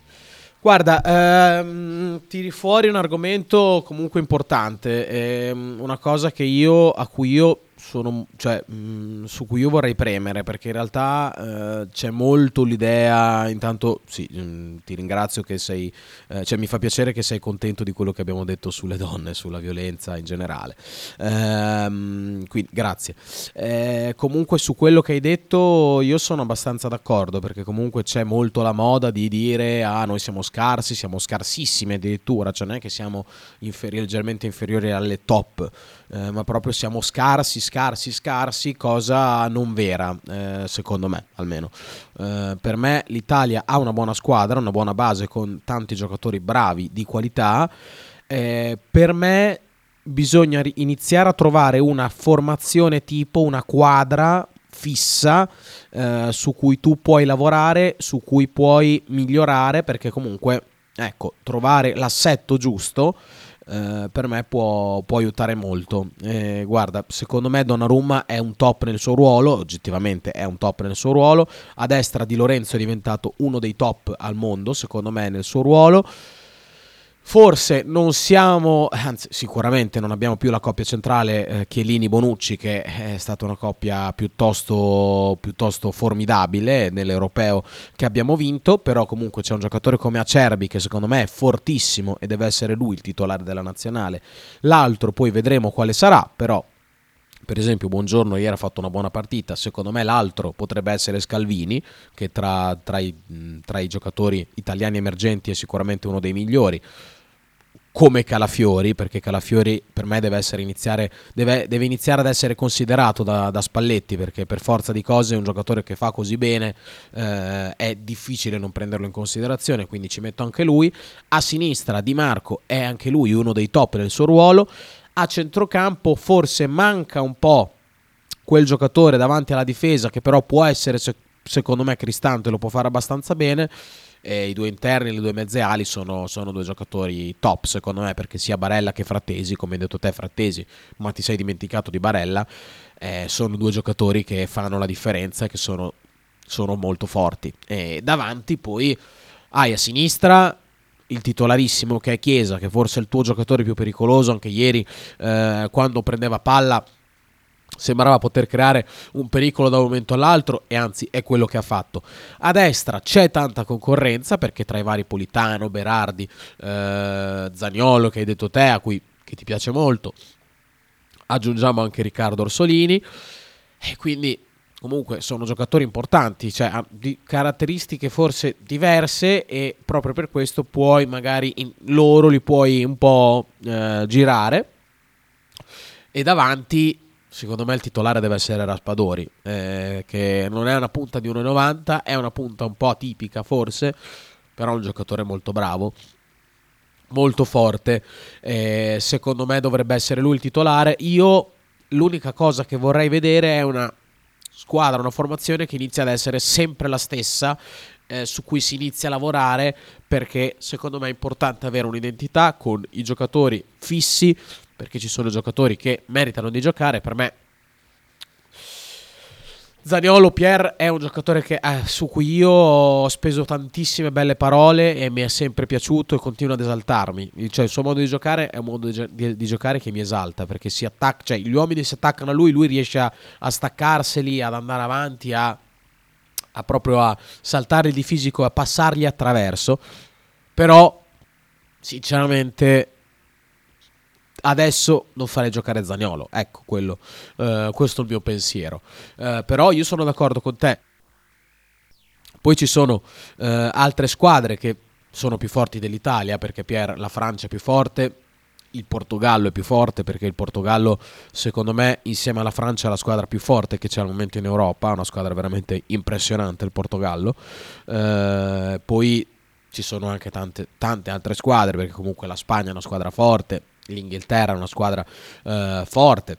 Guarda, ehm, tiri fuori un argomento comunque importante, ehm, una cosa io, a cui io sono, cioè, mh, mm, su cui io vorrei premere perché in realtà eh, c'è molto l'idea, intanto sì, mh, mm, ti ringrazio che sei, eh, cioè, mi fa piacere che sei contento di quello che abbiamo detto sulle donne, sulla violenza in generale, ehm, quindi grazie. Eh, comunque su quello che hai detto io sono abbastanza d'accordo perché comunque c'è molto la moda di dire ah noi siamo scarsi, siamo scarsissimi addirittura, cioè non è che siamo inferi- leggermente inferiori alle top, eh, ma proprio siamo scarsi, scarsi scarsi, cosa non vera, eh, secondo me almeno. Eh, per me l'Italia ha una buona squadra, una buona base con tanti giocatori bravi di qualità. Eh, per me bisogna iniziare a trovare una formazione tipo, una quadra fissa eh, su cui tu puoi lavorare, su cui puoi migliorare, perché comunque, ecco, trovare l'assetto giusto eh, per me può, può aiutare molto. Eh, guarda, secondo me Donnarumma è un top nel suo ruolo, oggettivamente è un top nel suo ruolo. A destra Di Lorenzo è diventato uno dei top al mondo, secondo me, nel suo ruolo. Forse non siamo, anzi sicuramente non abbiamo più la coppia centrale eh, Chiellini-Bonucci che è stata una coppia piuttosto, piuttosto formidabile nell'europeo che abbiamo vinto, però comunque c'è un giocatore come Acerbi che secondo me è fortissimo e deve essere lui il titolare della nazionale. L'altro poi vedremo quale sarà, però per esempio Buongiorno ieri ha fatto una buona partita, secondo me l'altro potrebbe essere Scalvini, che tra, tra, i, tra i giocatori italiani emergenti è sicuramente uno dei migliori come Calafiori, perché Calafiori per me deve, iniziare, deve, deve iniziare ad essere considerato da, da, Spalletti, perché per forza di cose un giocatore che fa così bene eh, è difficile non prenderlo in considerazione, quindi ci metto anche lui. A sinistra Di Marco è anche lui uno dei top nel suo ruolo. A centrocampo forse manca un po' quel giocatore davanti alla difesa che però può essere secondo me Cristante, lo può fare abbastanza bene e I due interni e le due mezze ali sono, sono, due giocatori top secondo me perché sia Barella che Frattesi, come hai detto te Frattesi, ma ti sei dimenticato di Barella, eh, sono due giocatori che fanno la differenza e che sono, sono molto forti. E davanti poi hai a sinistra il titolarissimo che è Chiesa, che forse è il tuo giocatore più pericoloso, anche ieri eh, quando prendeva palla sembrava poter creare un pericolo da un momento all'altro e anzi è quello che ha fatto. A destra c'è tanta concorrenza perché tra i vari Politano, Berardi, eh, Zagnolo che hai detto te, a cui ti piace molto, aggiungiamo anche Riccardo Orsolini e quindi comunque sono giocatori importanti, cioè di caratteristiche forse diverse e proprio per questo puoi magari in loro li puoi un po' eh, girare e davanti secondo me il titolare deve essere Raspadori, eh, che non è una punta di 1,90, è una punta un po' atipica forse, però è un giocatore molto bravo, molto forte, eh, secondo me dovrebbe essere lui il titolare. Io l'unica cosa che vorrei vedere è una squadra, una formazione che inizia ad essere sempre la stessa, eh, su cui si inizia a lavorare perché secondo me è importante avere un'identità con i giocatori fissi perché ci sono giocatori che meritano di giocare. Per me Zaniolo Pier è un giocatore che, eh, su cui io ho speso tantissime belle parole e mi è sempre piaciuto e continua ad esaltarmi. Cioè, il suo modo di giocare è un modo di, di, di giocare che mi esalta perché si attacca, cioè, gli uomini si attaccano a lui, lui riesce a, a staccarseli, ad andare avanti, a, a proprio a saltarli di fisico, a passargli attraverso. Però, sinceramente, adesso non farei giocare Zagnolo. Ecco, quello, uh, questo è il mio pensiero. Uh, però io sono d'accordo con te. Poi ci sono uh, altre squadre che sono più forti dell'Italia, perché Pier, la Francia è più forte, il Portogallo è più forte, perché il Portogallo, secondo me, insieme alla Francia è la squadra più forte che c'è al momento in Europa, una squadra veramente impressionante il Portogallo. poi ci sono anche tante, tante altre squadre, perché comunque la Spagna è una squadra forte, l'Inghilterra è una squadra eh, forte,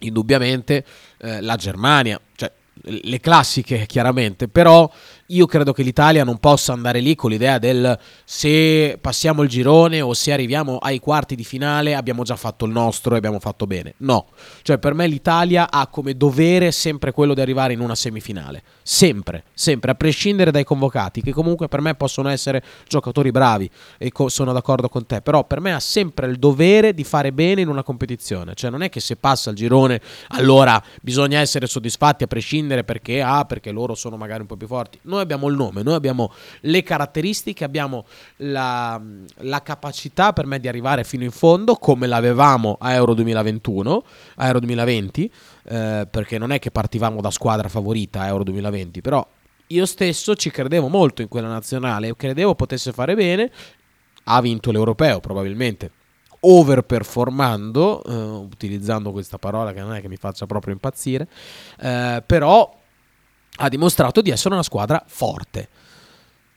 indubbiamente eh, la Germania, cioè le classiche chiaramente, però io credo che l'Italia non possa andare lì con l'idea del se passiamo il girone o se arriviamo ai quarti di finale abbiamo già fatto il nostro e abbiamo fatto bene. No, cioè per me l'Italia ha come dovere sempre quello di arrivare in una semifinale. Sempre, sempre, a prescindere dai convocati, che comunque per me possono essere giocatori bravi e co- sono d'accordo con te, però per me ha sempre il dovere di fare bene in una competizione. Cioè non è che se passa il girone allora bisogna essere soddisfatti a prescindere perché, ah, perché loro sono magari un po' più forti. Noi noi abbiamo il nome, noi abbiamo le caratteristiche, abbiamo la, la capacità per me di arrivare fino in fondo come l'avevamo a Euro 2021, a Euro 2020, eh, perché non è che partivamo da squadra favorita a Euro 2020, però io stesso ci credevo molto in quella nazionale, credevo potesse fare bene, ha vinto l'europeo probabilmente overperformando, eh, utilizzando questa parola che non è che mi faccia proprio impazzire, eh, però ha dimostrato di essere una squadra forte.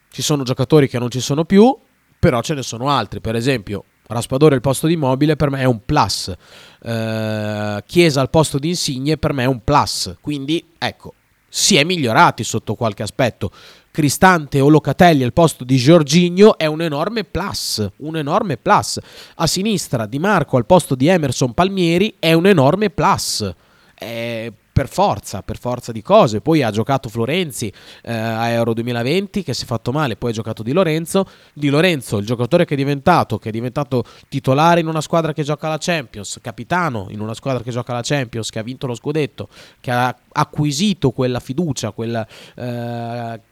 Ci sono giocatori che non ci sono più, però ce ne sono altri. Per esempio, Raspadore al posto di Mobile per me è un plus. Eh, Chiesa al posto di Insigne per me è un plus. Quindi, ecco, si è migliorati sotto qualche aspetto. Cristante o Locatelli al posto di Giorginio è un enorme plus, un enorme plus. A sinistra Di Marco al posto di Emerson Palmieri è un enorme plus. È per forza, per forza di cose. Poi ha giocato Florenzi eh, a Euro 2020 che si è fatto male, poi ha giocato Di Lorenzo. Di Lorenzo, il giocatore che è diventato, che è diventato titolare in una squadra che gioca la Champions, capitano in una squadra che gioca la Champions, che ha vinto lo scudetto, che ha acquisito quella fiducia, quella... Eh,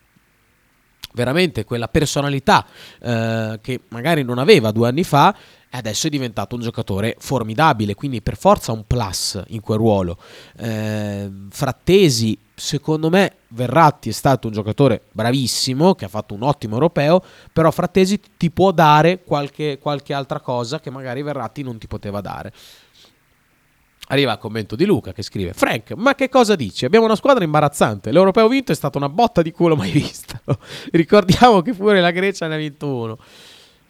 veramente quella personalità eh, che magari non aveva due anni fa e adesso è diventato un giocatore formidabile, quindi per forza un plus in quel ruolo. Eh, Frattesi, secondo me, Verratti è stato un giocatore bravissimo, che ha fatto un ottimo europeo, però Frattesi ti può dare qualche, qualche altra cosa che magari Verratti non ti poteva dare. Arriva il commento di Luca che scrive: Frank, ma che cosa dici? Abbiamo una squadra imbarazzante. L'europeo vinto è stata una botta di culo mai vista. Ricordiamo che pure la Grecia ne ha vinto uno.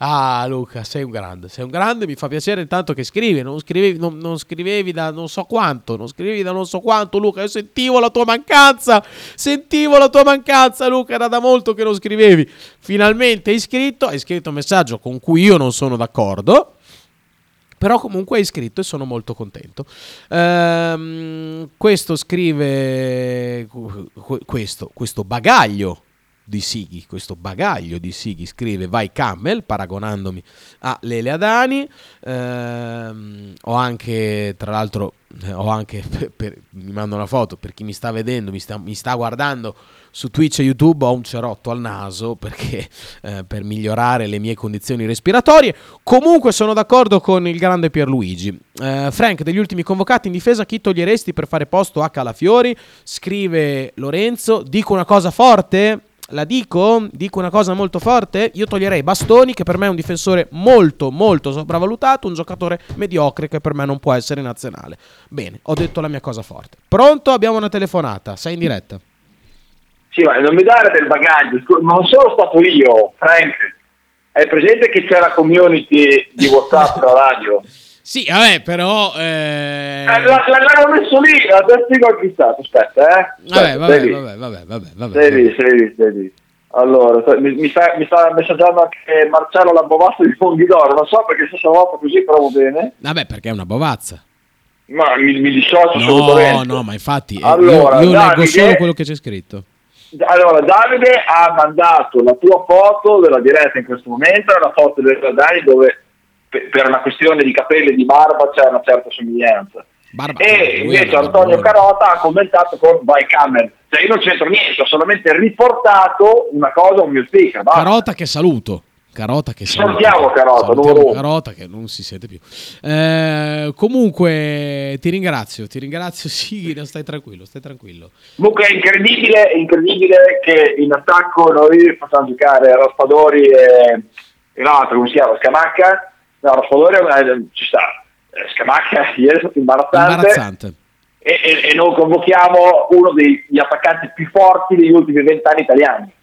Ah, Luca, sei un grande, sei un grande. Mi fa piacere intanto che scrivi. Non scrivevi, non, non scrivevi da non so quanto. Non scrivevi da non so quanto, Luca. Io sentivo la tua mancanza. Sentivo la tua mancanza, Luca. Era da molto che non scrivevi. Finalmente hai scritto. Hai scritto un messaggio con cui io non sono d'accordo. Però comunque hai scritto e sono molto contento. Ehm, questo scrive. Questo, questo bagaglio di Sighi, questo bagaglio di Sighi, scrive Vai Cammel, paragonandomi a Lele Adani. Ehm, ho anche, tra l'altro, eh, ho anche, per, per, mi mando una foto, per chi mi sta vedendo, mi sta, mi sta guardando su Twitch e YouTube, ho un cerotto al naso perché eh, per migliorare le mie condizioni respiratorie. Comunque sono d'accordo con il grande Pierluigi. Eh, Frank, degli ultimi convocati in difesa, chi toglieresti per fare posto a Calafiori? Scrive Lorenzo, dico una cosa forte la dico, dico una cosa molto forte, io toglierei Bastoni che per me è un difensore molto molto sopravvalutato, un giocatore mediocre che per me non può essere nazionale. Bene, ho detto la mia cosa forte. Pronto? Abbiamo una telefonata, sei in diretta. Sì, ma non mi dare del bagaglio, non sono stato io, Frank. È presente che c'è la community di WhatsApp la radio? Sì, vabbè, però. Eh... Eh, l'hanno messo lì, adesso dico a chi stato. Aspetta, eh. Aspetta, vabbè, vabbè, vabbè, vabbè, vabbè, vabbè. Sei lì, sei lì, sei lì. Allora, mi, mi, sta, mi sta messaggiando anche Marcello la bovazza di Fonghidoro. Non so perché stessa volta così provo bene. Vabbè, perché è una bovazza. Ma mi, mi dissocio no, assolutamente. No, no, ma infatti. Allora, io, io Davide, leggo solo quello che c'è scritto. Allora, Davide ha mandato la tua foto della diretta in questo momento, è la foto del Dani dove per una questione di capelli e di barba c'è una certa somiglianza. Barba, e invece Antonio Carota ha commentato con Vai Camel. Cioè io non c'entro niente, ho solamente riportato una cosa a un mio speaker. Basta. Carota che saluto. Carota che saluto. Salutiamo Carota, Salutiamo Carota che non si sente più. Eh, comunque ti ringrazio, ti ringrazio, sì, stai tranquillo, stai tranquillo. Comunque è incredibile, è incredibile che in attacco noi facciamo giocare Raspadori e, e l'altro, come si chiama, Scamacca No, Raspadori eh, ci sta. Eh, Scamacca ieri è stato imbarazzante. imbarazzante. E, e, e, noi convochiamo uno degli attaccanti più forti degli ultimi vent'anni italiani.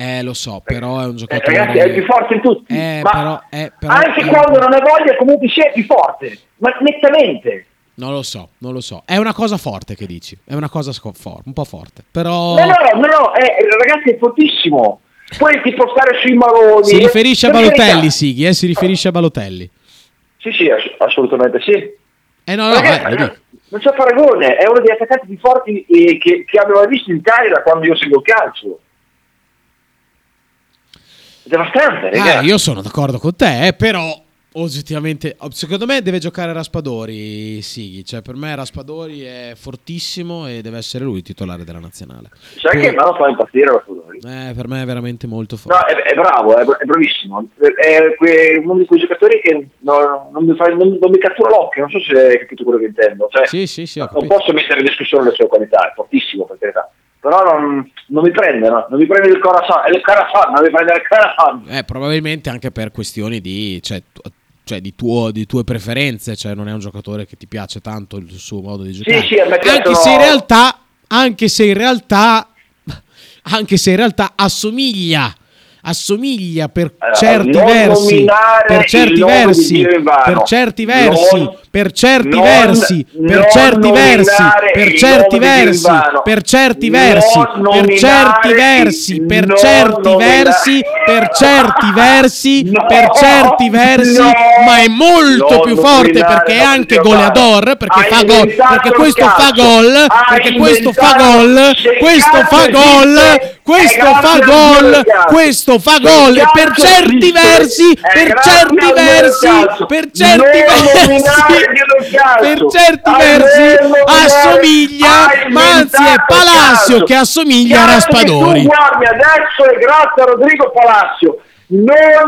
Eh, lo so, però è un giocatore... Eh, ragazzi, è il più forte di tutti. Eh, ma però, eh, però, anche quando non ha voglia, comunque sia più forte. Ma nettamente. Non lo so, non lo so. È una cosa forte che dici. È una cosa for- un po' forte. Però... No, no, no, no, è, ragazzi, è fortissimo. Poi ti può stare sui maroni. Si riferisce a Balotelli, Sighi, eh? Si riferisce a Balotelli. Sì, sì, ass- assolutamente sì. Eh no, no, Ragazzi, eh, non c'è paragone, è uno degli attaccanti più forti eh, che, che abbiamo visto in Italia da quando io seguo il calcio. Devastante, ragazzi. Ah, io sono d'accordo con te, eh, però oggettivamente secondo me deve giocare Raspadori Sighi cioè per me Raspadori è fortissimo e deve essere lui il titolare della nazionale. Sai Poi, che me lo fa impazzire Raspadori. Eh, per me è veramente molto forte. No è, è bravo è, è, bravissimo. È, uno di quei giocatori che no, non, mi fa, non, non, mi cattura l'occhio non so se hai capito quello che intendo. Cioè, sì, sì, sì, non posso mettere in discussione le sue qualità è fortissimo per carità però non, non, mi prende, no? non mi prende il corazon, il corazon, non mi prende il corazon. Eh, probabilmente anche per questioni di, cioè, cioè di, tuo, di, tue preferenze, cioè non è un giocatore che ti piace tanto il suo modo di giocare. Sì, sì, anche se in realtà, anche se in realtà, anche se in realtà assomiglia assomiglia per certi versi per certi versi per certi versi per certi non, versi, per certi versi, per certi versi, per certi versi, per certi versi, per certi versi, per certi versi, per certi versi, ma è molto più forte perché è anche goleador, perché fa gol, perché questo fa gol, perché questo fa gol, questo fa gol, questo fa gol, questo fa gol per certi versi, per certi versi, per certi versi per certi versi assomiglia, ma anzi è Palacio che assomiglia a Raspadori. Guardi, adesso è grazie a Rodrigo Palacio. Non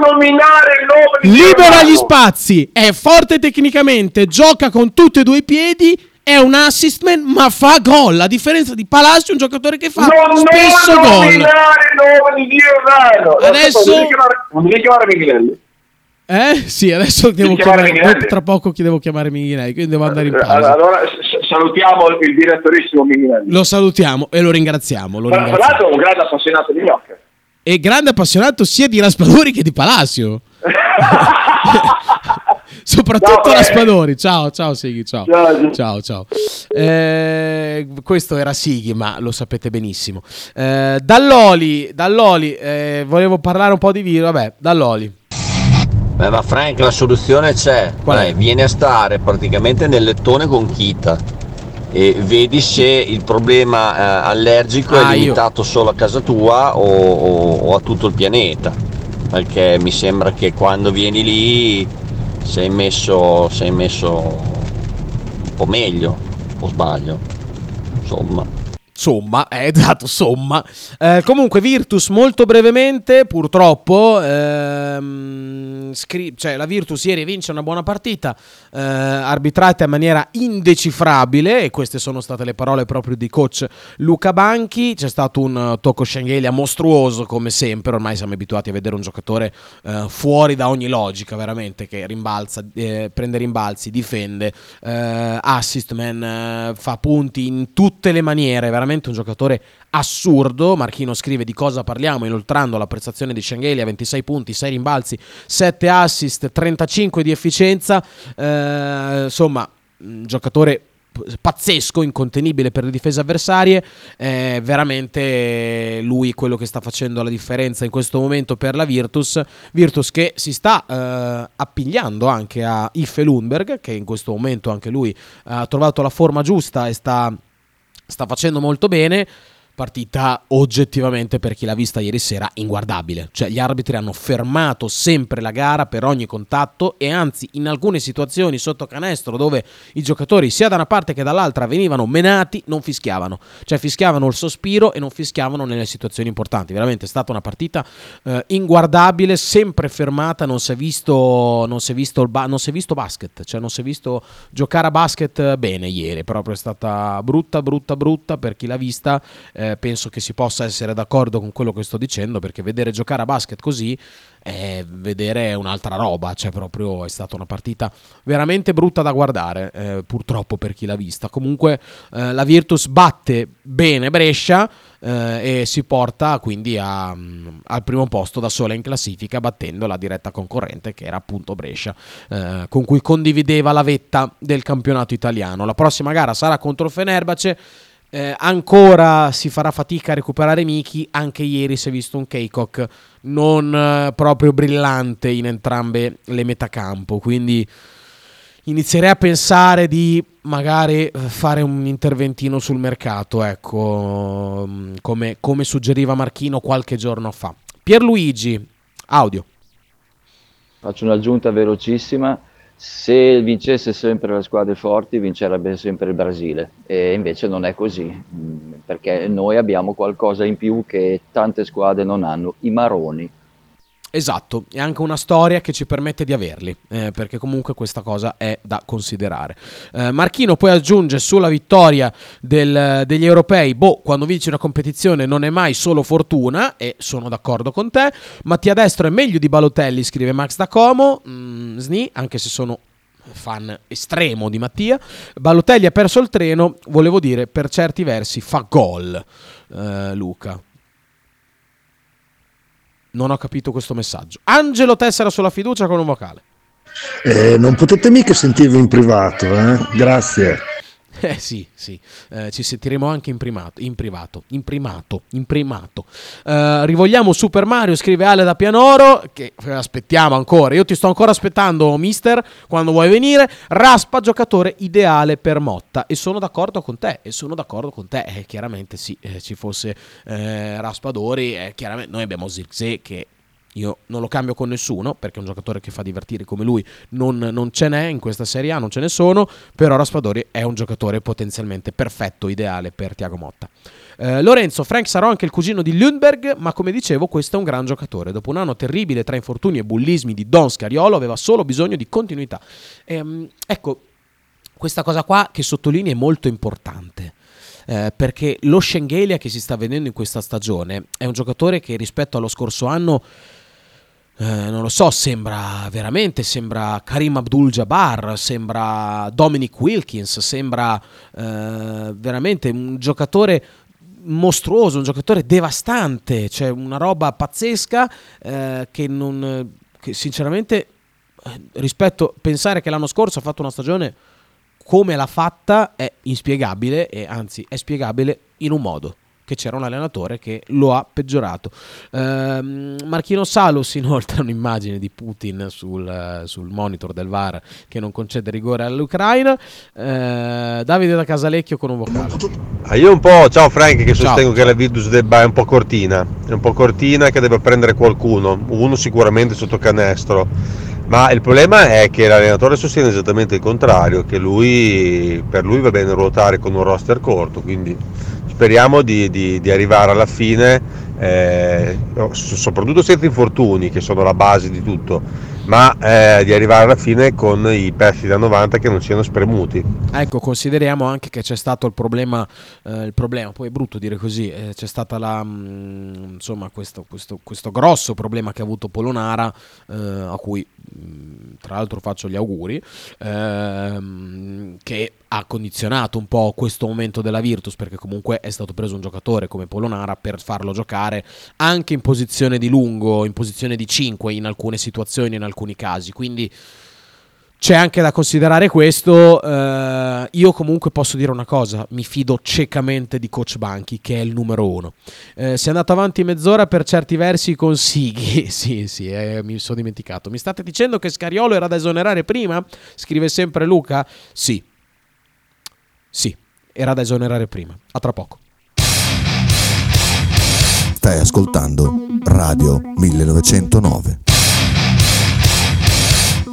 nominare il nome di libera gli spazi. È forte tecnicamente gioca con tutti e due i piedi è un assist man ma fa gol. A differenza di Palacio un giocatore che fa non, spesso non gol il nome di adesso non devi chiamare Mighinelli eh? Sì adesso devo chiamare, chiamare tra poco devo chiamare Mighinelli quindi devo andare in pausa. allora salutiamo il direttorissimo Mighinelli lo salutiamo e lo ringraziamo, lo tra l'altro è un grande appassionato di gnocche e grande appassionato sia di Raspadori che di Palacio. Soprattutto No, eh. Raspadori. Ciao ciao Sighi ciao. Ciao. ciao ciao. Eh, questo era Sighi ma lo sapete benissimo. Eh, Dall'Oli Dall'Oli eh, volevo parlare un po' di Viro vabbè Dall'Oli Beh, ma Frank, la soluzione c'è. Qual è? Dai, vieni a stare praticamente nel lettone con Kita e vedi se il problema eh, allergico Ah, è io. limitato solo a casa tua o, o- o a tutto il pianeta. Perché mi sembra che quando vieni lì sei messo, sei messo un po' meglio, o sbaglio. Insomma. Somma, eh, esatto, somma. Eh, comunque, Virtus, molto brevemente, purtroppo, ehm, scri- cioè, la Virtus ieri vince una buona partita, eh, arbitrata in maniera indecifrabile, e queste sono state le parole proprio di coach Luca Banchi. C'è stato un tocco Schengelia mostruoso, come sempre. Ormai siamo abituati a vedere un giocatore eh, fuori da ogni logica, veramente, che rimbalza, eh, prende rimbalzi, difende, eh, assist man, fa punti in tutte le maniere, veramente un giocatore assurdo. Marchino scrive di cosa parliamo, inoltrando la prestazione di Schengelia, 26 punti, 6 rimbalzi, 7 assist, 35 di efficienza. Eh, insomma, un giocatore pazzesco, incontenibile per le difese avversarie. È veramente lui quello che sta facendo la differenza in questo momento per la Virtus. Virtus che si sta eh, appigliando anche a Ife Lundberg, che in questo momento anche lui ha trovato la forma giusta e sta, sta facendo molto bene. Partita oggettivamente per chi l'ha vista ieri sera inguardabile, cioè gli arbitri hanno fermato sempre la gara per ogni contatto e anzi in alcune situazioni sotto canestro dove i giocatori sia da una parte che dall'altra venivano menati non fischiavano, cioè fischiavano il sospiro e non fischiavano nelle situazioni importanti, veramente è stata una partita eh, inguardabile, sempre fermata, non si è visto, non si è visto, ba- non si è visto basket, cioè non si è visto giocare a basket bene ieri, proprio è stata brutta, brutta, brutta per chi l'ha vista. Eh, penso che si possa essere d'accordo con quello che sto dicendo perché vedere giocare a basket così è vedere un'altra roba, cioè proprio è stata una partita veramente brutta da guardare, eh, purtroppo per chi l'ha vista. Comunque eh, la Virtus batte bene Brescia eh, e si porta quindi a, mm, al primo posto da sola in classifica battendo la diretta concorrente che era appunto Brescia, eh, con cui condivideva la vetta del campionato italiano. La prossima gara sarà contro il Fenerbahce. Eh, ancora si farà fatica a recuperare Miki. Anche ieri si è visto un Keikok non eh, proprio brillante in entrambe le metacampo. Quindi inizierei a pensare di magari eh, fare un interventino sul mercato. Ecco, mm, come, come suggeriva Marchino qualche giorno fa. Pierluigi, audio. Faccio un'aggiunta velocissima. Se vincesse sempre le squadre forti, vincerebbe sempre il Brasile. E invece non è così, mm, perché noi abbiamo qualcosa in più che tante squadre non hanno, i maroni. Esatto, è anche una storia che ci permette di averli, eh, perché comunque questa cosa è da considerare. Eh, Marchino poi aggiunge sulla vittoria del, degli europei, boh, quando vinci una competizione non è mai solo fortuna, e sono d'accordo con te. Mattia Destro è meglio di Balotelli, scrive Max da Como, mm, Sni, anche se sono fan estremo di Mattia. Balotelli ha perso il treno, volevo dire, per certi versi fa gol, eh, Luca. Non ho capito questo messaggio. Angelo tessera sulla fiducia con un vocale. Eh, non potete mica sentirvi in privato, eh? Grazie. Eh sì, sì, eh, ci sentiremo anche in, primato, in privato, in primato, in primato. Uh, rivogliamo Super Mario, scrive Ale da Pianoro, che aspettiamo ancora, io ti sto ancora aspettando mister, quando vuoi venire. Raspa, giocatore ideale per Motta, e sono d'accordo con te, e sono d'accordo con te, eh, chiaramente sì, eh, ci fosse eh, Raspadori, eh, chiaramente noi abbiamo Zirkzee che io non lo cambio con nessuno perché un giocatore che fa divertire come lui non, non, ce n'è in questa Serie A, non ce ne sono, però Raspadori è un giocatore potenzialmente perfetto, ideale per Tiago Motta. Eh, Lorenzo, Frank sarà anche il cugino di Lundberg, ma come dicevo questo è un gran giocatore. Dopo un anno terribile tra infortuni e bullismi di Don Scariolo aveva solo bisogno di continuità. Ehm, ecco, questa cosa qua che sottolinea è molto importante. Eh, perché lo Schengelia che si sta vedendo in questa stagione è un giocatore che rispetto allo scorso anno eh, non lo so, sembra veramente, sembra Karim Abdul-Jabbar, sembra Dominic Wilkins, sembra eh, veramente un giocatore mostruoso, un giocatore devastante, cioè una roba pazzesca eh, che non che sinceramente eh, rispetto a pensare che l'anno scorso ha fatto una stagione come l'ha fatta è inspiegabile e anzi è spiegabile in un modo che c'era un allenatore che lo ha peggiorato. Uh, Marchino Salus inoltre un'immagine di Putin sul, sul, monitor del VAR che non concede rigore all'Ucraina. Uh, Davide da Casalecchio con un vocale. Ah, io un po', ciao Frank, che sostengo ciao. che la Virtus debba, è un po' cortina, è un po' cortina che deve prendere qualcuno, uno sicuramente sotto canestro. Ma il problema è che l'allenatore sostiene esattamente il contrario, che lui, per lui va bene ruotare con un roster corto, quindi speriamo di, di, di arrivare alla fine, eh, soprattutto senza infortuni che sono la base di tutto, ma eh, di arrivare alla fine con i pezzi da 90 che non siano spremuti. Ecco, consideriamo anche che c'è stato il problema, eh, il problema poi è brutto dire così, eh, c'è stato mm, questo, questo, questo, grosso problema che ha avuto Polonara, eh, a cui tra l'altro faccio gli auguri, ehm, che ha condizionato un po' questo momento della Virtus perché comunque è stato preso un giocatore come Polonara per farlo giocare anche in posizione di lungo, in posizione di 5 in alcune situazioni, in alcuni casi. Quindi c'è anche da considerare questo. Uh, io comunque posso dire una cosa: mi fido ciecamente di Coach Banchi, che è il numero uno. Uh, si è andato avanti mezz'ora per certi versi con Sighi. sì, sì, eh, mi sono dimenticato. Mi state dicendo che Scariolo era da esonerare prima? Scrive sempre Luca. Sì, sì, era da esonerare prima. A tra poco. Stai ascoltando Radio 1909.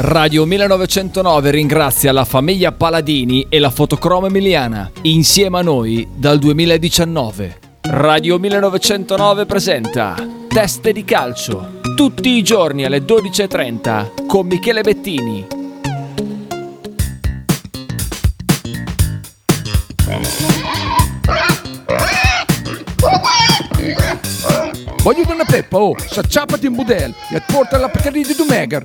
Radio 1909 ringrazia la famiglia Paladini e la fotocromo emiliana, insieme a noi dal 2019. Radio 1909 presenta Teste di calcio, tutti i giorni alle 12.30 con Michele Bettini Voglio una peppa, oh, s'acciappati in budel e porta la Pcaridi di Dumegar.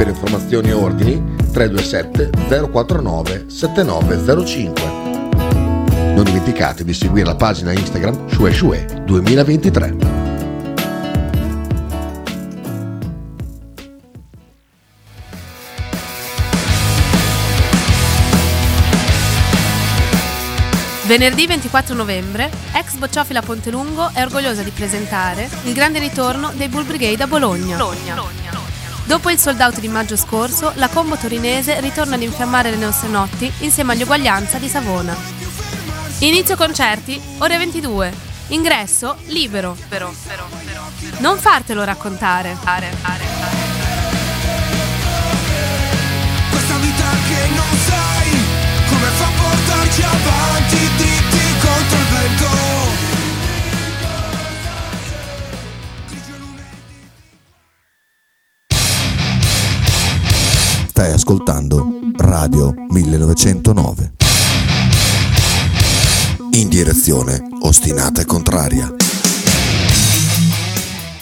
per informazioni e ordini 327 049 7905. Non dimenticate di seguire la pagina Instagram Shue Shue 2023. Venerdì 24 novembre, ex Bocciofila Pontelungo è orgogliosa di presentare il grande ritorno dei Bull Brigade a Bologna. Bologna. Dopo il sold out di maggio scorso, la combo torinese ritorna ad infiammare le nostre notti insieme agli uguaglianza di Savona. Inizio concerti, ore 22. Ingresso libero. Però, però, però, non fartelo raccontare. Are, are, are. Questa vita che non sai come fa a portarci avanti Stai ascoltando Radio 1909. In direzione ostinata e contraria.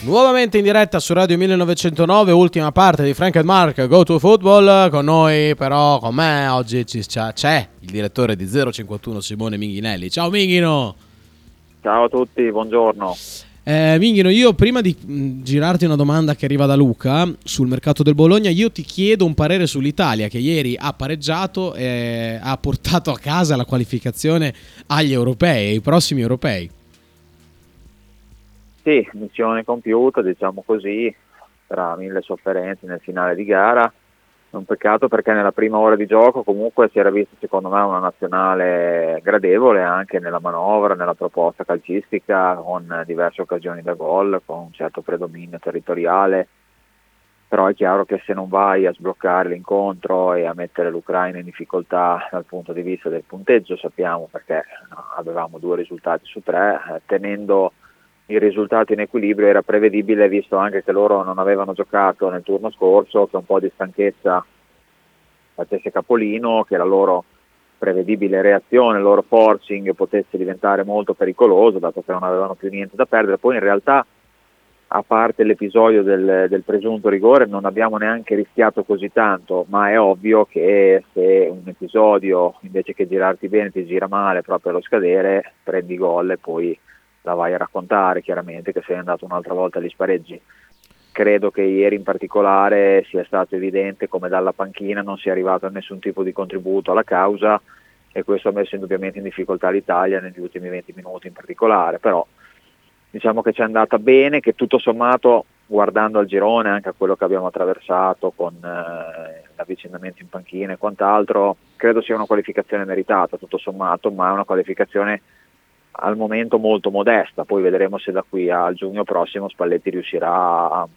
Nuovamente in diretta su Radio 1909, ultima parte di Frank and Mark Go to Football. Con noi, però, con me oggi c'è il direttore di 051 Simone Minghinelli. Ciao Minghino! Ciao a tutti, buongiorno. Eh, Minghino, io prima di mh, girarti una domanda che arriva da Luca sul mercato del Bologna, io ti chiedo un parere sull'Italia che ieri ha pareggiato e ha portato a casa la qualificazione agli europei, ai prossimi europei. Sì, missione compiuta, diciamo così, tra mille sofferenze nel finale di gara. Un peccato perché nella prima ora di gioco comunque si era vista secondo me una nazionale gradevole anche nella manovra, nella proposta calcistica, con diverse occasioni da gol, con un certo predominio territoriale. Però è chiaro che se non vai a sbloccare l'incontro e a mettere l'Ucraina in difficoltà dal punto di vista del punteggio, sappiamo perché avevamo due risultati su tre, eh, tenendo il risultato in equilibrio era prevedibile visto anche che loro non avevano giocato nel turno scorso, che un po' di stanchezza facesse capolino, che la loro prevedibile reazione, il loro forcing potesse diventare molto pericoloso dato che non avevano più niente da perdere. Poi in realtà, a parte l'episodio del, del presunto rigore, non abbiamo neanche rischiato così tanto, ma è ovvio che se un episodio invece che girarti bene ti gira male proprio allo scadere, prendi gol e poi la vai a raccontare chiaramente che sei andato un'altra volta agli spareggi. Credo che ieri in particolare sia stato evidente come dalla panchina non sia arrivato a nessun tipo di contributo alla causa e questo ha messo indubbiamente in difficoltà l'Italia negli ultimi 20 minuti in particolare, però diciamo che ci è andata bene, che tutto sommato guardando al girone, anche a quello che abbiamo attraversato con eh, l'avvicinamento in panchina e quant'altro, credo sia una qualificazione meritata tutto sommato, ma è una qualificazione al momento molto modesta, poi vedremo se da qui al giugno prossimo Spalletti riuscirà a,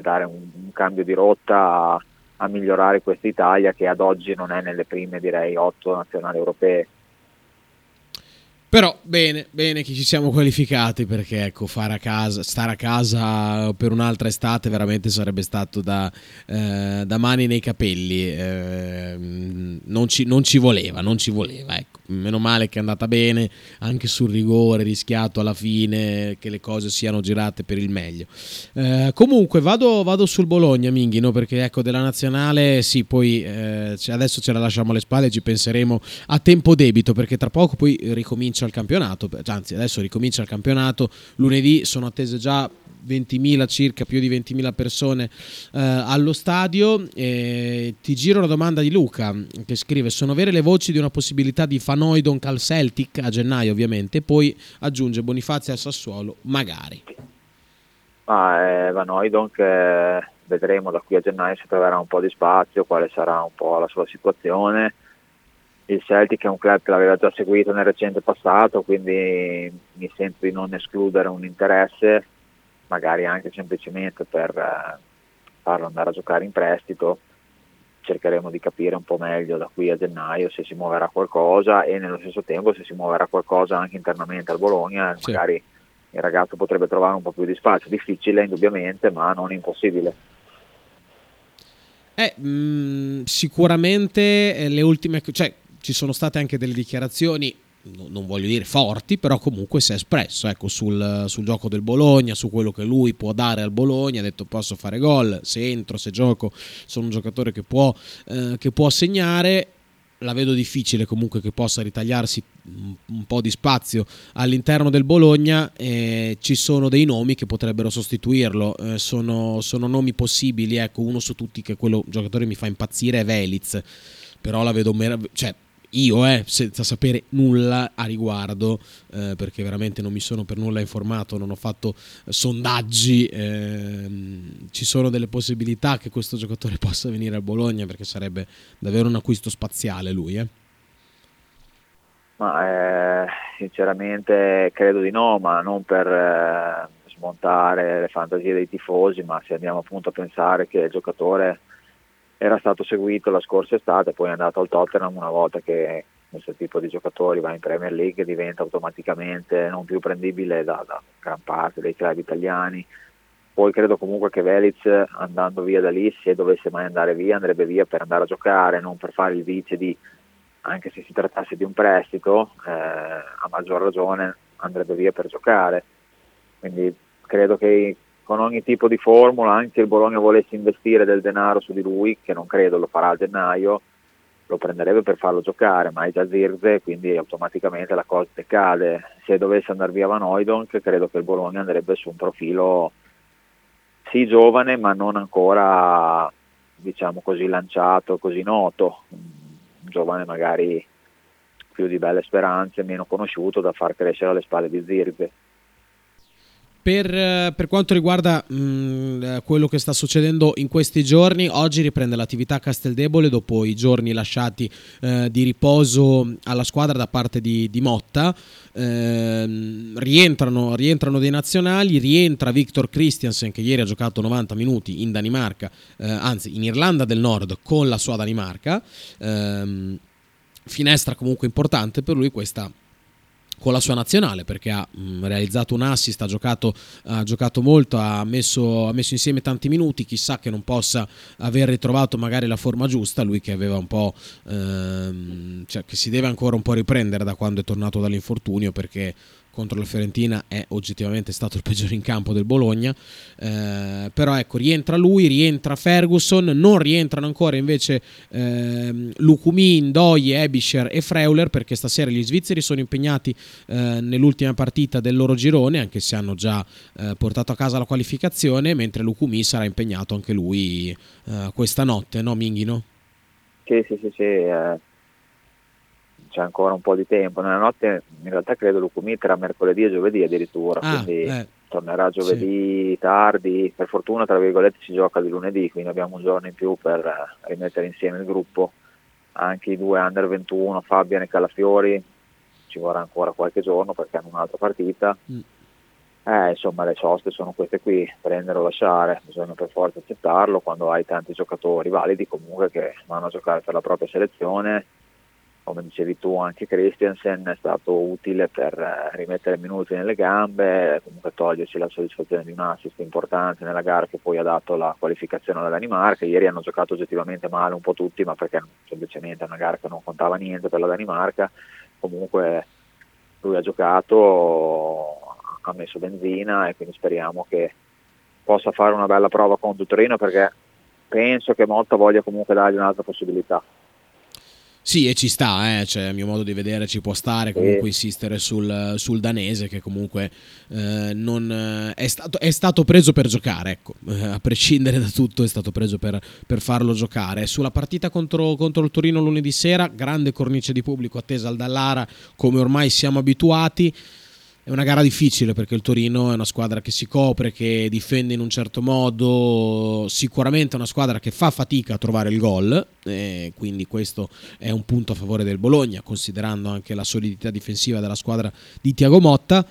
dare un, un, cambio di rotta, a, a migliorare questa Italia che ad oggi non è nelle prime direi otto nazionali europee. Però bene, bene che ci siamo qualificati perché ecco, fare a casa, stare a casa per un'altra estate veramente sarebbe stato da, eh, da mani nei capelli. Eh, non, ci, non, ci, voleva, non ci voleva, ecco. Meno male che è andata bene anche sul rigore rischiato alla fine che le cose siano girate per il meglio. Eh, comunque vado, vado, sul Bologna Minghi perché ecco della nazionale sì poi eh, adesso ce la lasciamo alle spalle ci penseremo a tempo debito perché tra poco poi ricomincia il campionato anzi adesso ricomincia il campionato. Lunedì sono attese già 20.000 circa, più di 20.000 persone eh, allo stadio. E ti giro una domanda di Luca che scrive: Sono vere le voci di una possibilità di Fanoidon Cal Celtic a gennaio, ovviamente. Poi aggiunge Bonifazio al Sassuolo, magari. Ah, eh, Van che vedremo da qui a gennaio se troverà un po' di spazio, quale sarà un po' la sua situazione. Il Celtic è un club che l'aveva già seguito nel recente passato, quindi mi sento di non escludere un interesse magari anche semplicemente per eh, farlo andare a giocare in prestito, cercheremo di capire un po' meglio da qui a gennaio se si muoverà qualcosa e nello stesso tempo se si muoverà qualcosa anche internamente al Bologna, sì. magari il ragazzo potrebbe trovare un po' più di spazio, difficile indubbiamente ma non impossibile. Eh, mh, mm, sicuramente eh, le ultime, cioè ci sono state anche delle dichiarazioni non voglio dire forti, però comunque si è espresso ecco, sul, sul, gioco del Bologna, su quello che lui può dare al Bologna, ha detto posso fare gol, se entro, se gioco, sono un giocatore che può, eh, che può segnare, la vedo difficile comunque che possa ritagliarsi un po' di spazio all'interno del Bologna eh, ci sono dei nomi che potrebbero sostituirlo eh, sono, sono, nomi possibili ecco uno su tutti che quello giocatore mi fa impazzire è Veliz però la vedo meravigliosa cioè io, eh, senza sapere nulla a riguardo, eh, perché veramente non mi sono per nulla informato, non ho fatto eh, sondaggi, ehm, ci sono delle possibilità che questo giocatore possa venire a Bologna, perché sarebbe davvero un acquisto spaziale lui. Eh. Ma, eh, sinceramente credo di no, ma non per eh, smontare le fantasie dei tifosi, ma se andiamo appunto a pensare che il giocatore era stato seguito la scorsa estate, poi è andato al Tottenham una volta che questo tipo di giocatori va in Premier League diventa automaticamente non più prendibile da, da gran parte dei club italiani. Poi credo comunque che Veliz andando via da lì, se dovesse mai andare via, andrebbe via per andare a giocare, non per fare il vizio di, anche se si trattasse di un prestito, eh, a maggior ragione andrebbe via per giocare. Quindi credo che con ogni tipo di formula, anche il Bologna volesse investire del denaro su di lui, che non credo lo farà a gennaio, lo prenderebbe per farlo giocare, ma è già Zirze, quindi automaticamente la cosa decade. Se dovesse andare via Van Oydon, credo che il Bologna andrebbe su un profilo sì giovane, ma non ancora diciamo così lanciato, così noto, un giovane magari più di belle speranze, meno conosciuto da far crescere alle spalle di Zirze. Per, eh, per, quanto riguarda mh, mm, eh, quello che sta succedendo in questi giorni, oggi riprende l'attività a Casteldebole dopo i giorni lasciati eh, di riposo alla squadra da parte di, di Motta. Eh, rientrano, rientrano, dei nazionali, rientra Victor Christiansen che ieri ha giocato 90 minuti in Danimarca, eh, anzi in Irlanda del Nord con la sua Danimarca. Ehm, finestra comunque importante per lui questa con la sua nazionale perché ha mm, realizzato un assist, ha giocato, ha giocato molto, ha messo, ha messo, insieme tanti minuti, chissà che non possa aver ritrovato magari la forma giusta, lui che aveva un po', ehm, cioè che si deve ancora un po' riprendere da quando è tornato dall'infortunio perché contro la Fiorentina è oggettivamente stato il peggiore in campo del Bologna eh, però ecco rientra lui rientra Ferguson non rientrano ancora invece eh, Lucumin, Doye, Ebischer e Freuler perché stasera gli svizzeri sono impegnati eh, nell'ultima partita del loro girone anche se hanno già eh, portato a casa la qualificazione mentre Lucumi sarà impegnato anche lui eh, questa notte no Minghino? Sì sì sì, sì eh, c'è ancora un po' di tempo. Nella notte in realtà credo Lucumit era mercoledì e giovedì addirittura, ah, quindi eh. tornerà giovedì sì. tardi. Per fortuna, tra virgolette, si gioca di lunedì, quindi abbiamo un giorno in più per eh, rimettere insieme il gruppo. Anche i due under 21, Fabian e Calafiori, ci vorrà ancora qualche giorno perché hanno un'altra partita. Mm. Eh, insomma, le soste sono queste qui, prendere o lasciare, bisogna per forza accettarlo quando hai tanti giocatori validi comunque che vanno a giocare per la propria selezione come dicevi tu anche Christiansen è stato utile per eh, rimettere minuti nelle gambe, comunque toglierci la soddisfazione di un assist importante nella gara che poi ha dato la qualificazione alla Danimarca. Ieri hanno giocato oggettivamente male un po' tutti, ma perché semplicemente è una gara che non contava niente per la Danimarca. comunque lui ha giocato, ha messo benzina e quindi speriamo che possa fare una bella prova il Torino perché penso che Motta voglia comunque dargli un'altra possibilità. Sì, e ci sta, eh? cioè, a mio modo di vedere ci può stare comunque insistere sul, sul, danese che comunque eh, non, eh, è, stato, è, stato, preso per giocare, ecco. eh, a prescindere da tutto è stato preso per, per farlo giocare. Sulla partita contro, contro, il Torino lunedì sera, grande cornice di pubblico attesa al Dallara come ormai siamo abituati. È una gara difficile perché il Torino è una squadra che si copre, che difende in un certo modo, sicuramente è una squadra che fa fatica a trovare il gol, quindi questo è un punto a favore del Bologna, considerando anche la solidità difensiva della squadra di Tiago Motta,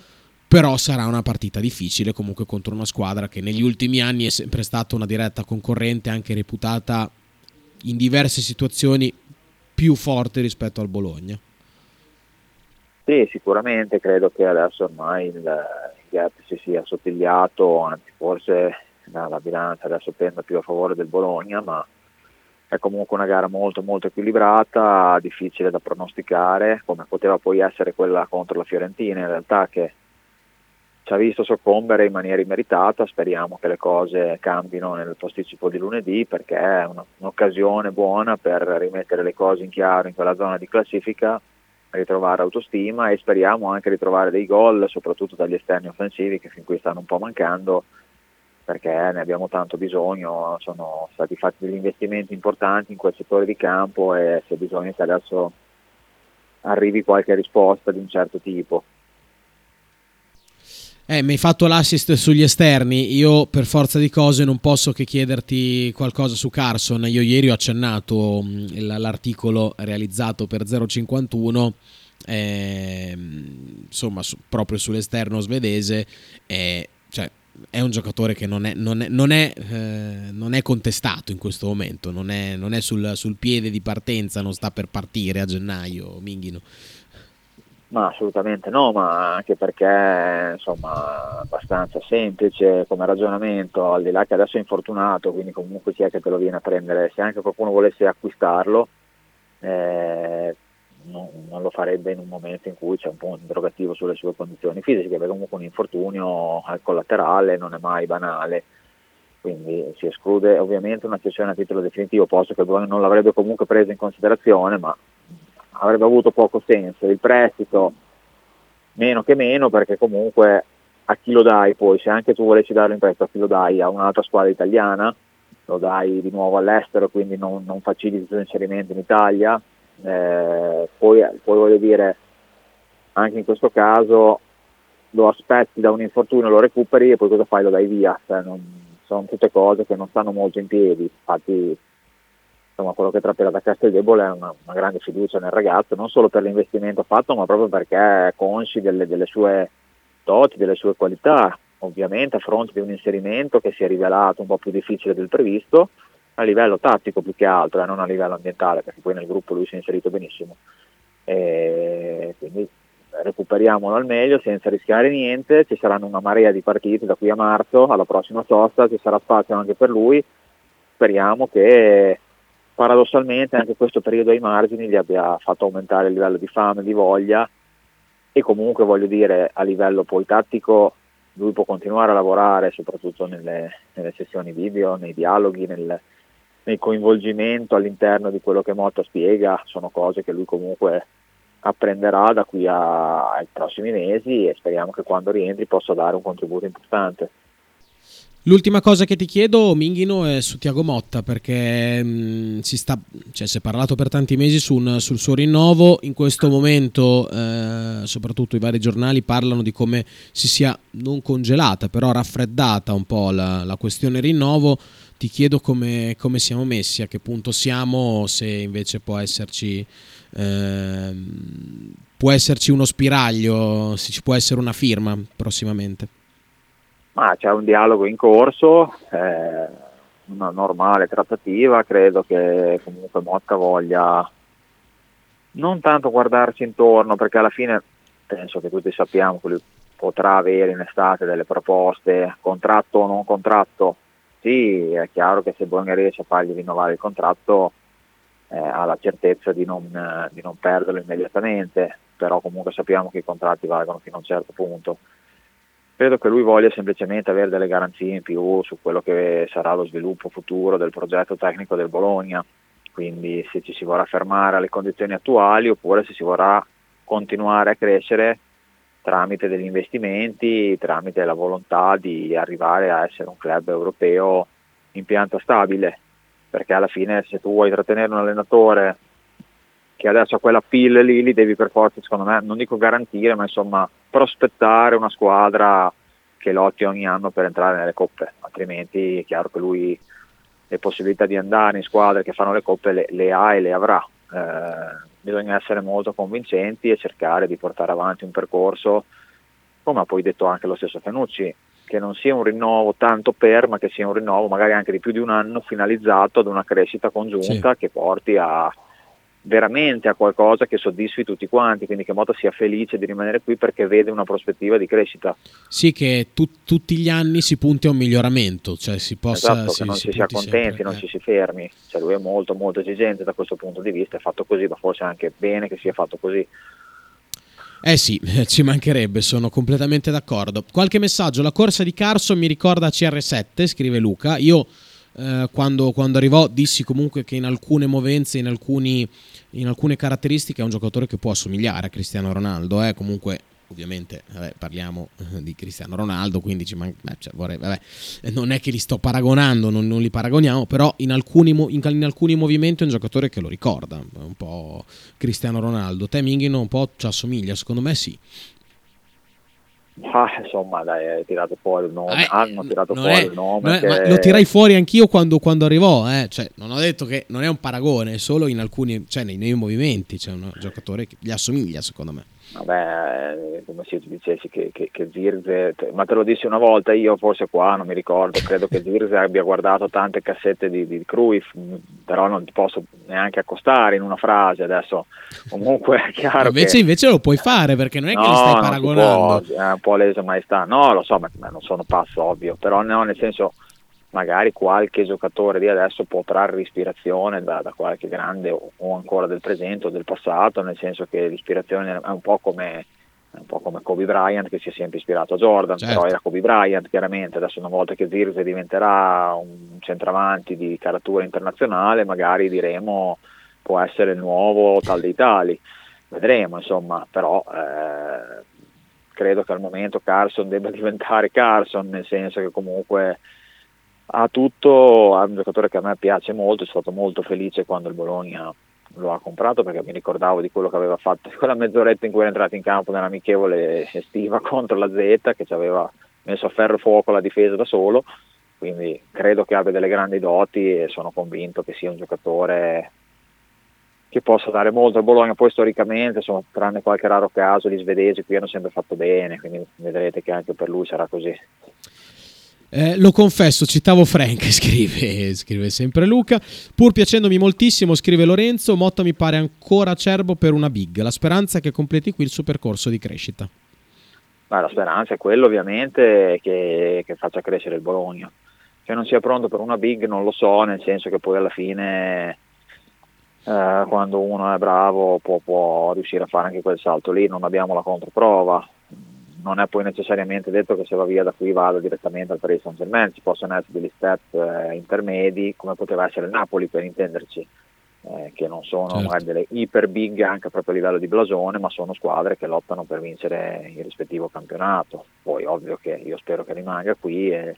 però sarà una partita difficile comunque contro una squadra che negli ultimi anni è sempre stata una diretta concorrente, anche reputata in diverse situazioni più forte rispetto al Bologna. Sì, sicuramente credo che adesso ormai il, gap si sia assottigliato, anzi forse la, la bilancia adesso penda più a favore del Bologna, ma è comunque una gara molto molto equilibrata, difficile da pronosticare, come poteva poi essere quella contro la Fiorentina in realtà che ci ha visto soccombere in maniera immeritata, speriamo che le cose cambino nel posticipo di lunedì perché è un'occasione buona per rimettere le cose in chiaro in quella zona di classifica ritrovare autostima e speriamo anche ritrovare dei gol, soprattutto dagli esterni offensivi che fin qui stanno un po' mancando perché ne abbiamo tanto bisogno, sono stati fatti degli investimenti importanti in quel settore di campo e c'è bisogno che adesso arrivi qualche risposta di un certo tipo. Eh, mi hai fatto l'assist sugli esterni. Io, per forza di cose, non posso che chiederti qualcosa su Carson. Io ieri ho accennato mm, l'articolo realizzato per 051. Eh, insomma, su, proprio sull'esterno svedese. Eh, cioè, è un giocatore che non è, non è, non è, eh, non è contestato in questo momento. Non è, sul, sul, piede di partenza, non sta per partire a gennaio. Minghino. Ma assolutamente no, ma anche perché insomma abbastanza semplice come ragionamento, al di là che adesso è infortunato, quindi comunque chi è che te lo viene a prendere, se anche qualcuno volesse acquistarlo, eh, non, non, lo farebbe in un momento in cui c'è un po' un interrogativo sulle sue condizioni fisiche, perché comunque un infortunio al collaterale non è mai banale, quindi si esclude ovviamente una cessione a titolo definitivo, posto che non l'avrebbe comunque preso in considerazione, ma avrebbe avuto poco senso. Il prestito meno che meno perché comunque a chi lo dai poi, se anche tu volessi darlo in prestito a chi lo dai? A un'altra squadra italiana, lo dai di nuovo all'estero quindi non, non faciliti il suo inserimento in Italia, eh, poi, poi voglio dire anche in questo caso lo aspetti da un infortunio, lo recuperi e poi cosa fai? Lo dai via, cioè, non, sono tutte cose che non stanno molto in piedi, infatti insomma, quello che trapela da Casteldebole è una, una, grande fiducia nel ragazzo, non solo per l'investimento fatto, ma proprio perché è consci delle, delle sue doti, delle sue qualità, ovviamente a fronte di un inserimento che si è rivelato un po' più difficile del previsto, a livello tattico più che altro, e non a livello ambientale, perché poi nel gruppo lui si è inserito benissimo. E quindi recuperiamolo al meglio senza rischiare niente, ci saranno una marea di partite da qui a marzo, alla prossima sosta, ci sarà spazio anche per lui, speriamo che paradossalmente anche questo periodo ai margini gli abbia fatto aumentare il livello di fame, di voglia e comunque voglio dire a livello poi tattico lui può continuare a lavorare soprattutto nelle, nelle sessioni video, nei dialoghi, nel, nel, coinvolgimento all'interno di quello che Motta spiega, sono cose che lui comunque apprenderà da qui a, ai prossimi mesi e speriamo che quando rientri possa dare un contributo importante. L'ultima cosa che ti chiedo, Minghino, è su Tiago Motta, perché mh, mm, si, sta, cioè, si, è parlato per tanti mesi su un, sul suo rinnovo. In questo momento, eh, soprattutto i vari giornali parlano di come si sia non congelata, però raffreddata un po' la, la questione rinnovo. Ti chiedo come, come, siamo messi, a che punto siamo, se invece può esserci, eh, può esserci uno spiraglio, se ci può essere una firma prossimamente. Ma c'è un dialogo in corso, eh, una normale trattativa, credo che comunque Motta voglia non tanto guardarci intorno, perché alla fine penso che tutti sappiamo che lui potrà avere in estate delle proposte, contratto o non contratto. Sì, è chiaro che se Bologna riesce a fargli rinnovare il contratto eh, ha la certezza di non, di non perderlo immediatamente però comunque sappiamo che i contratti valgono fino a un certo punto. Credo che lui voglia semplicemente avere delle garanzie in più su quello che sarà lo sviluppo futuro del progetto tecnico del Bologna, quindi se ci si vorrà fermare alle condizioni attuali oppure se si vorrà continuare a crescere tramite degli investimenti, tramite la volontà di arrivare a essere un club europeo in pianta stabile, perché alla fine se tu vuoi trattenere un allenatore che adesso ha quella pill lì, li devi per forza, secondo me, non dico garantire, ma insomma prospettare una squadra che lotti ogni anno per entrare nelle coppe, altrimenti è chiaro che lui le possibilità di andare in squadre che fanno le coppe le, le ha e le avrà. Eh, bisogna essere molto convincenti e cercare di portare avanti un percorso, come ha poi detto anche lo stesso Fenucci, che non sia un rinnovo tanto per, ma che sia un rinnovo magari anche di più di un anno finalizzato ad una crescita congiunta sì. che porti a, veramente a qualcosa che soddisfi tutti quanti, quindi che Mota sia felice di rimanere qui perché vede una prospettiva di crescita. Sì, che tu, tutti gli anni si punti a un miglioramento, cioè si possa... Esatto, si, che non si, si sia contenti, sempre, non eh. ci si fermi, cioè lui è molto molto esigente da questo punto di vista, è fatto così, ma forse è anche bene che sia fatto così. Eh sì, ci mancherebbe, sono completamente d'accordo. Qualche messaggio, la corsa di Carson mi ricorda CR7, scrive Luca, io... Eh, quando, quando, arrivò dissi comunque che in alcune movenze, in alcuni in alcune caratteristiche è un giocatore che può assomigliare a Cristiano Ronaldo, eh? comunque ovviamente vabbè, parliamo eh, di Cristiano Ronaldo, quindi ci man- beh, cioè, vorrei, vabbè, non è che li sto paragonando, non, non li paragoniamo, però in alcuni, in, in alcuni, movimenti è un giocatore che lo ricorda, un po' Cristiano Ronaldo. Te Minghino un po' ci assomiglia, secondo me sì. Ah, insomma, dai, hai tirato fuori il nome. Eh, hanno tirato fuori è, il nome. È, lo tirai fuori anch'io quando, quando arrivò. Eh. Cioè, non ho detto che non è un paragone, solo in alcuni, cioè nei, nei movimenti. C'è un giocatore che gli assomiglia, secondo me. Vabbè, come se tu dicessi che, che, che Zirze, ma te lo dissi una volta io, forse qua, non mi ricordo, credo che Zirze abbia guardato tante cassette di, di Cruyff, però non ti posso neanche accostare in una frase adesso, comunque è chiaro invece, che... invece lo puoi fare perché non è che no, li stai paragonando. Può, è un po' lesa maestà, no lo so, ma, ma non sono pazzo ovvio, però no, nel senso magari qualche giocatore di adesso può trarre ispirazione da, da qualche grande o, o, ancora del presente o del passato, nel senso che l'ispirazione è un po' come, un po come Kobe Bryant che si è sempre ispirato a Jordan, certo. però era Kobe Bryant chiaramente, adesso una volta che Zirze diventerà un centravanti di caratura internazionale magari diremo può essere il nuovo tal dei tali, vedremo insomma, però eh, credo che al momento Carson debba diventare Carson, nel senso che comunque ha tutto, è un giocatore che a me piace molto, sono stato molto felice quando il Bologna lo ha comprato perché mi ricordavo di quello che aveva fatto, quella mezz'oretta in cui era entrato in campo nell'amichevole estiva contro la Z che ci aveva messo a ferro fuoco la difesa da solo, quindi credo che abbia delle grandi doti e sono convinto che sia un giocatore che possa dare molto al Bologna, poi storicamente, insomma, tranne qualche raro caso, gli svedesi qui hanno sempre fatto bene, quindi vedrete che anche per lui sarà così. Eh, lo confesso, citavo Frank, scrive, scrive sempre Luca. Pur piacendomi moltissimo, scrive Lorenzo, Motta mi pare ancora acerbo per una big. La speranza è che completi qui il suo percorso di crescita. Beh, la speranza è quello ovviamente che, che, faccia crescere il Bologna. Che non sia pronto per una big non lo so, nel senso che poi alla fine eh, quando uno è bravo può, può riuscire a fare anche quel salto lì, non abbiamo la controprova non è poi necessariamente detto che se va via da qui vada direttamente al Paris Saint Germain, ci possono essere degli step eh, intermedi come poteva essere il Napoli per intenderci, eh, che non sono certo. magari delle iper big anche proprio a livello di blasone, ma sono squadre che lottano per vincere il rispettivo campionato. Poi ovvio che io spero che rimanga qui e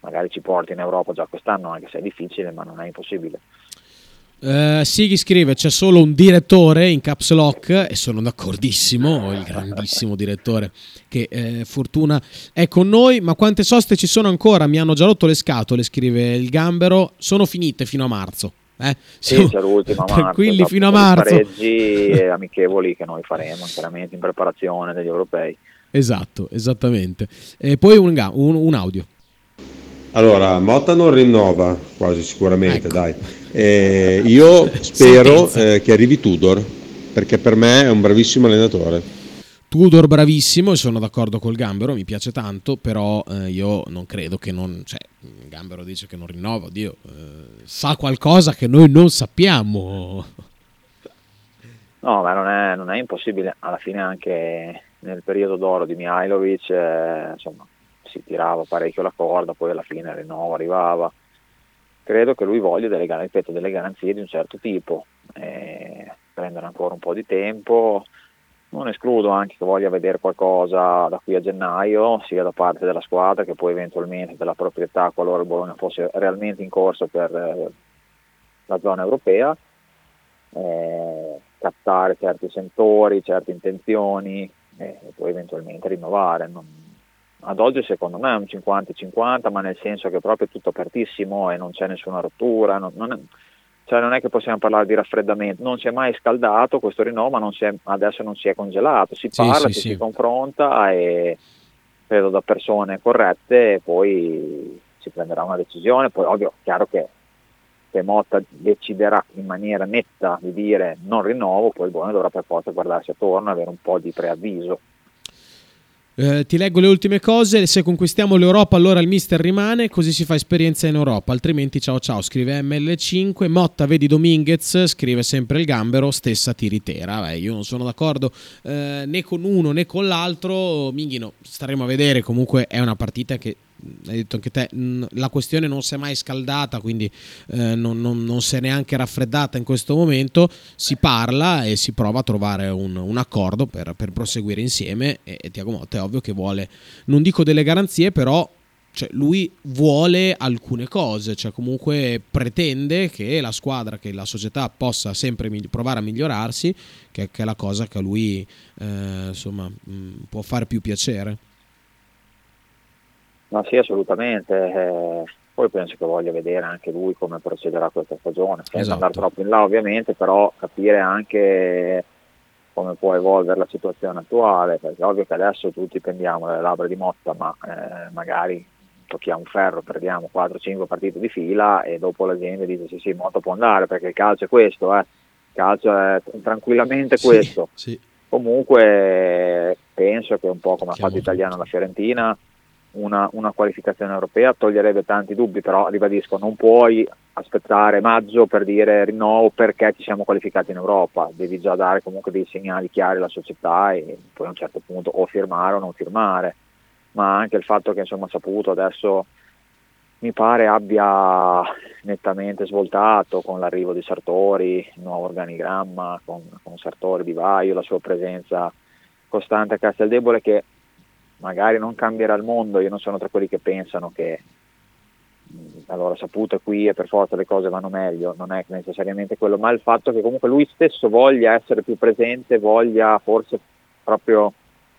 magari ci porti in Europa già quest'anno, anche se è difficile, ma non è impossibile. Uh, Sighi scrive c'è solo un direttore in caps lock e sono d'accordissimo il grandissimo direttore che eh, fortuna è con noi ma quante soste ci sono ancora mi hanno già rotto le scatole scrive il gambero sono finite fino a marzo eh? Sì, c'è l'ultima tranquilli fino a marzo pareggi amichevoli che noi faremo chiaramente in preparazione degli europei esatto esattamente e poi un, un, un audio allora, Motta non rinnova quasi sicuramente, ecco. dai. Eh, io spero eh, che arrivi Tudor, perché per me è un bravissimo allenatore. Tudor bravissimo e sono d'accordo col Gambero, mi piace tanto, però eh, io non credo che non... Cioè, Gambero dice che non rinnova, Dio, eh, sa qualcosa che noi non sappiamo. No, ma non è, non è impossibile. Alla fine anche nel periodo d'oro di Mihailovic, eh, insomma, si tirava parecchio la corda, poi alla fine il rinnovo arrivava. Credo che lui voglia delle, ripeto, delle garanzie di un certo tipo, eh, prendere ancora un po' di tempo. Non escludo anche che voglia vedere qualcosa da qui a gennaio, sia da parte della squadra che poi eventualmente della proprietà, qualora il Bologna fosse realmente in corsa per eh, la zona europea. Eh, captare certi sentori, certe intenzioni e poi eventualmente rinnovare. Non, ad oggi secondo me è un 50-50, ma nel senso che proprio è tutto apertissimo e non c'è nessuna rottura, non, non, è, cioè non è che possiamo parlare di raffreddamento, non si è mai scaldato questo rinnovo, ma non è, adesso non si è congelato, si sì, parla, sì, si, sì. si confronta e credo da persone corrette poi si prenderà una decisione, poi ovvio, chiaro che se Motta deciderà in maniera netta di dire non rinnovo, poi il Bologna dovrà per forza guardarsi attorno e avere un po' di preavviso. Eh, ti leggo le ultime cose. Se conquistiamo l'Europa, allora il mister rimane, così si fa esperienza in Europa. Altrimenti, ciao ciao. Scrive ML5. Motta, vedi Dominguez. Scrive sempre il Gambero. Stessa tiritera. Beh, io non sono d'accordo eh, né con uno né con l'altro. Minghino, staremo a vedere. Comunque, è una partita che hai detto anche te, la questione non si è mai scaldata, quindi eh, non, non- non si è neanche raffreddata in questo momento. Si parla e si prova a trovare un, un accordo per, per proseguire insieme. E, e Tiago Motta è ovvio che vuole, non dico delle garanzie, però. Cioè, lui vuole alcune cose, cioè comunque pretende che la squadra, che la società possa sempre migli- provare a migliorarsi, che, che è la cosa che a lui eh, insomma mh, può fare più piacere. No, sì, assolutamente. eh, poi penso che voglia vedere anche lui come procederà questa stagione, senza Esatto. andare troppo in là ovviamente, però capire anche come può evolvere la situazione attuale, perché è ovvio che adesso tutti pendiamo dalle labbra di Motta, ma eh, magari tocchiamo ferro, perdiamo 4-5 partite di fila e dopo la gente dice sì sì, Motta può andare perché il calcio è questo, eh. il calcio è tranquillamente Sì, questo. sì. Comunque penso che un po' come ha fatto Italiano la Fiorentina, una, una qualificazione europea toglierebbe tanti dubbi, però ribadisco, non puoi aspettare maggio per dire rinnovo perché ci siamo qualificati in Europa, devi già dare comunque dei segnali chiari alla società e poi a un certo punto o firmare o non firmare, ma anche il fatto che insomma saputo adesso mi pare abbia nettamente svoltato con l'arrivo di Sartori, il nuovo organigramma, con, con Sartori di Vaio, la sua presenza costante a Casteldebole che magari non cambierà il mondo, io non sono tra quelli che pensano che mh, allora saputo qui e per forza le cose vanno meglio, non è necessariamente quello, ma il fatto che comunque lui stesso voglia essere più presente, voglia forse proprio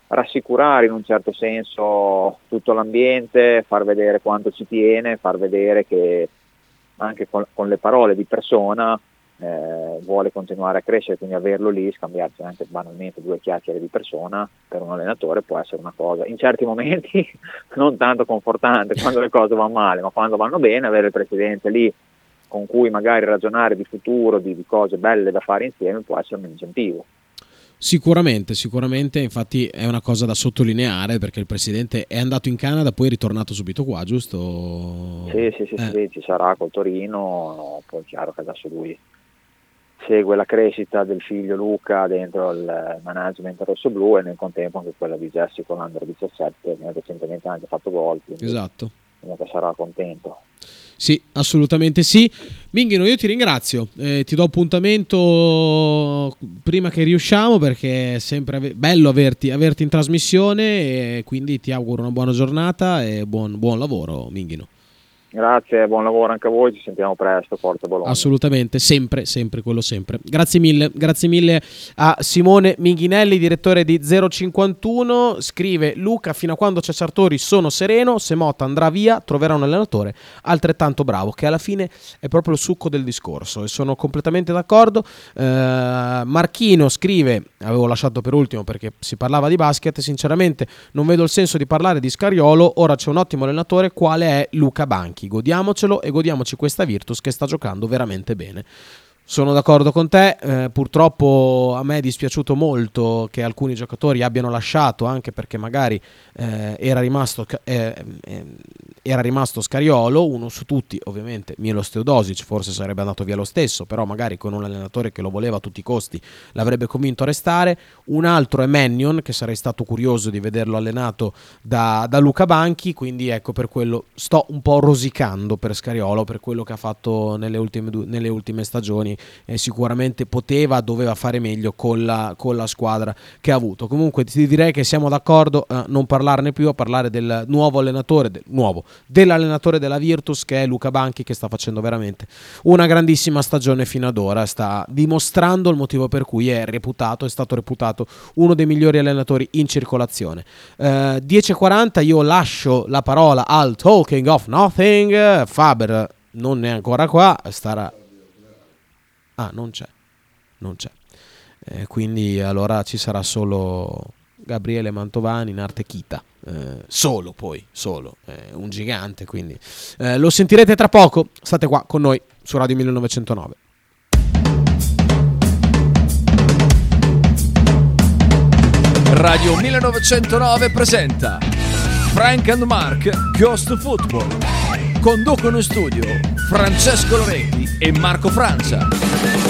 rassicurare in un certo senso tutto l'ambiente, far vedere quanto ci tiene, far vedere che anche con, con le parole di persona eh, vuole continuare a crescere, quindi averlo lì, scambiarsi anche banalmente due chiacchiere di persona per un allenatore può essere una cosa, in certi momenti non tanto confortante quando le cose vanno male, ma quando vanno bene avere il presidente lì con cui magari ragionare di futuro, di, di cose belle da fare insieme può essere un incentivo. Sicuramente, sicuramente, infatti è una cosa da sottolineare perché il presidente è andato in Canada, poi è ritornato subito qua, giusto? Sì, sì, sì, Eh. sì, ci sarà col Torino, no, poi è chiaro che adesso lui segue la crescita del figlio Luca dentro il management rosso-blu e nel contempo anche quella di Jesse con l'Under 17, che recentemente ha anche fatto gol, Esatto. comunque sarà contento. Sì, assolutamente sì. Minghino, io ti ringrazio. Eh, ti do appuntamento prima che riusciamo perché è sempre ave- bello averti, averti in trasmissione e quindi ti auguro una buona giornata e buon, buon lavoro, Minghino. Grazie, buon lavoro anche a voi, ci sentiamo presto, Forza Bologna. Assolutamente, sempre, sempre, quello sempre. Grazie mille, grazie mille a Simone Minghinelli, direttore di 051. Scrive Luca, fino a quando c'è Sartori sono sereno, se Motta andrà via troverà un allenatore altrettanto bravo, che alla fine è proprio il succo del discorso e sono completamente d'accordo. Eh, Marchino scrive, avevo lasciato per ultimo perché si parlava di basket, sinceramente non vedo il senso di parlare di Scariolo, ora c'è un ottimo allenatore, quale è Luca Banchi. Godiamocelo e godiamoci questa Virtus che sta giocando veramente bene. Sono d'accordo con te, eh, purtroppo a me è dispiaciuto molto che alcuni giocatori abbiano lasciato anche perché magari eh, era, rimasto, eh, eh, era, rimasto, Scariolo, uno su tutti ovviamente Milos Teodosic forse sarebbe andato via lo stesso, però magari con un allenatore che lo voleva a tutti i costi l'avrebbe convinto a restare, un altro è Mannion che sarei stato curioso di vederlo allenato da, da Luca Banchi, quindi ecco per quello sto un po' rosicando per Scariolo, per quello che ha fatto nelle ultime, nelle ultime stagioni eh, sicuramente poteva, doveva fare meglio con la, con la, squadra che ha avuto. Comunque ti direi che siamo d'accordo a non parlarne più, a parlare del nuovo allenatore, del, nuovo, dell'allenatore della Virtus che è Luca Banchi che sta facendo veramente una grandissima stagione fino ad ora, sta dimostrando il motivo per cui è reputato, è stato reputato uno dei migliori allenatori in circolazione. Eh, 10.40 io lascio la parola al Talking of Nothing, Faber non è ancora qua, starà Ah, non c'è. Non c'è. Eh, quindi allora ci sarà solo Gabriele Mantovani in arte Kita. Eh, solo poi, solo. Eh, un gigante, quindi. Eh, lo sentirete tra poco. State qua con noi su Radio 1909. Radio 1909 presenta Frank and Mark Ghost Football. Conducono in studio Francesco Loretti e Marco Francia.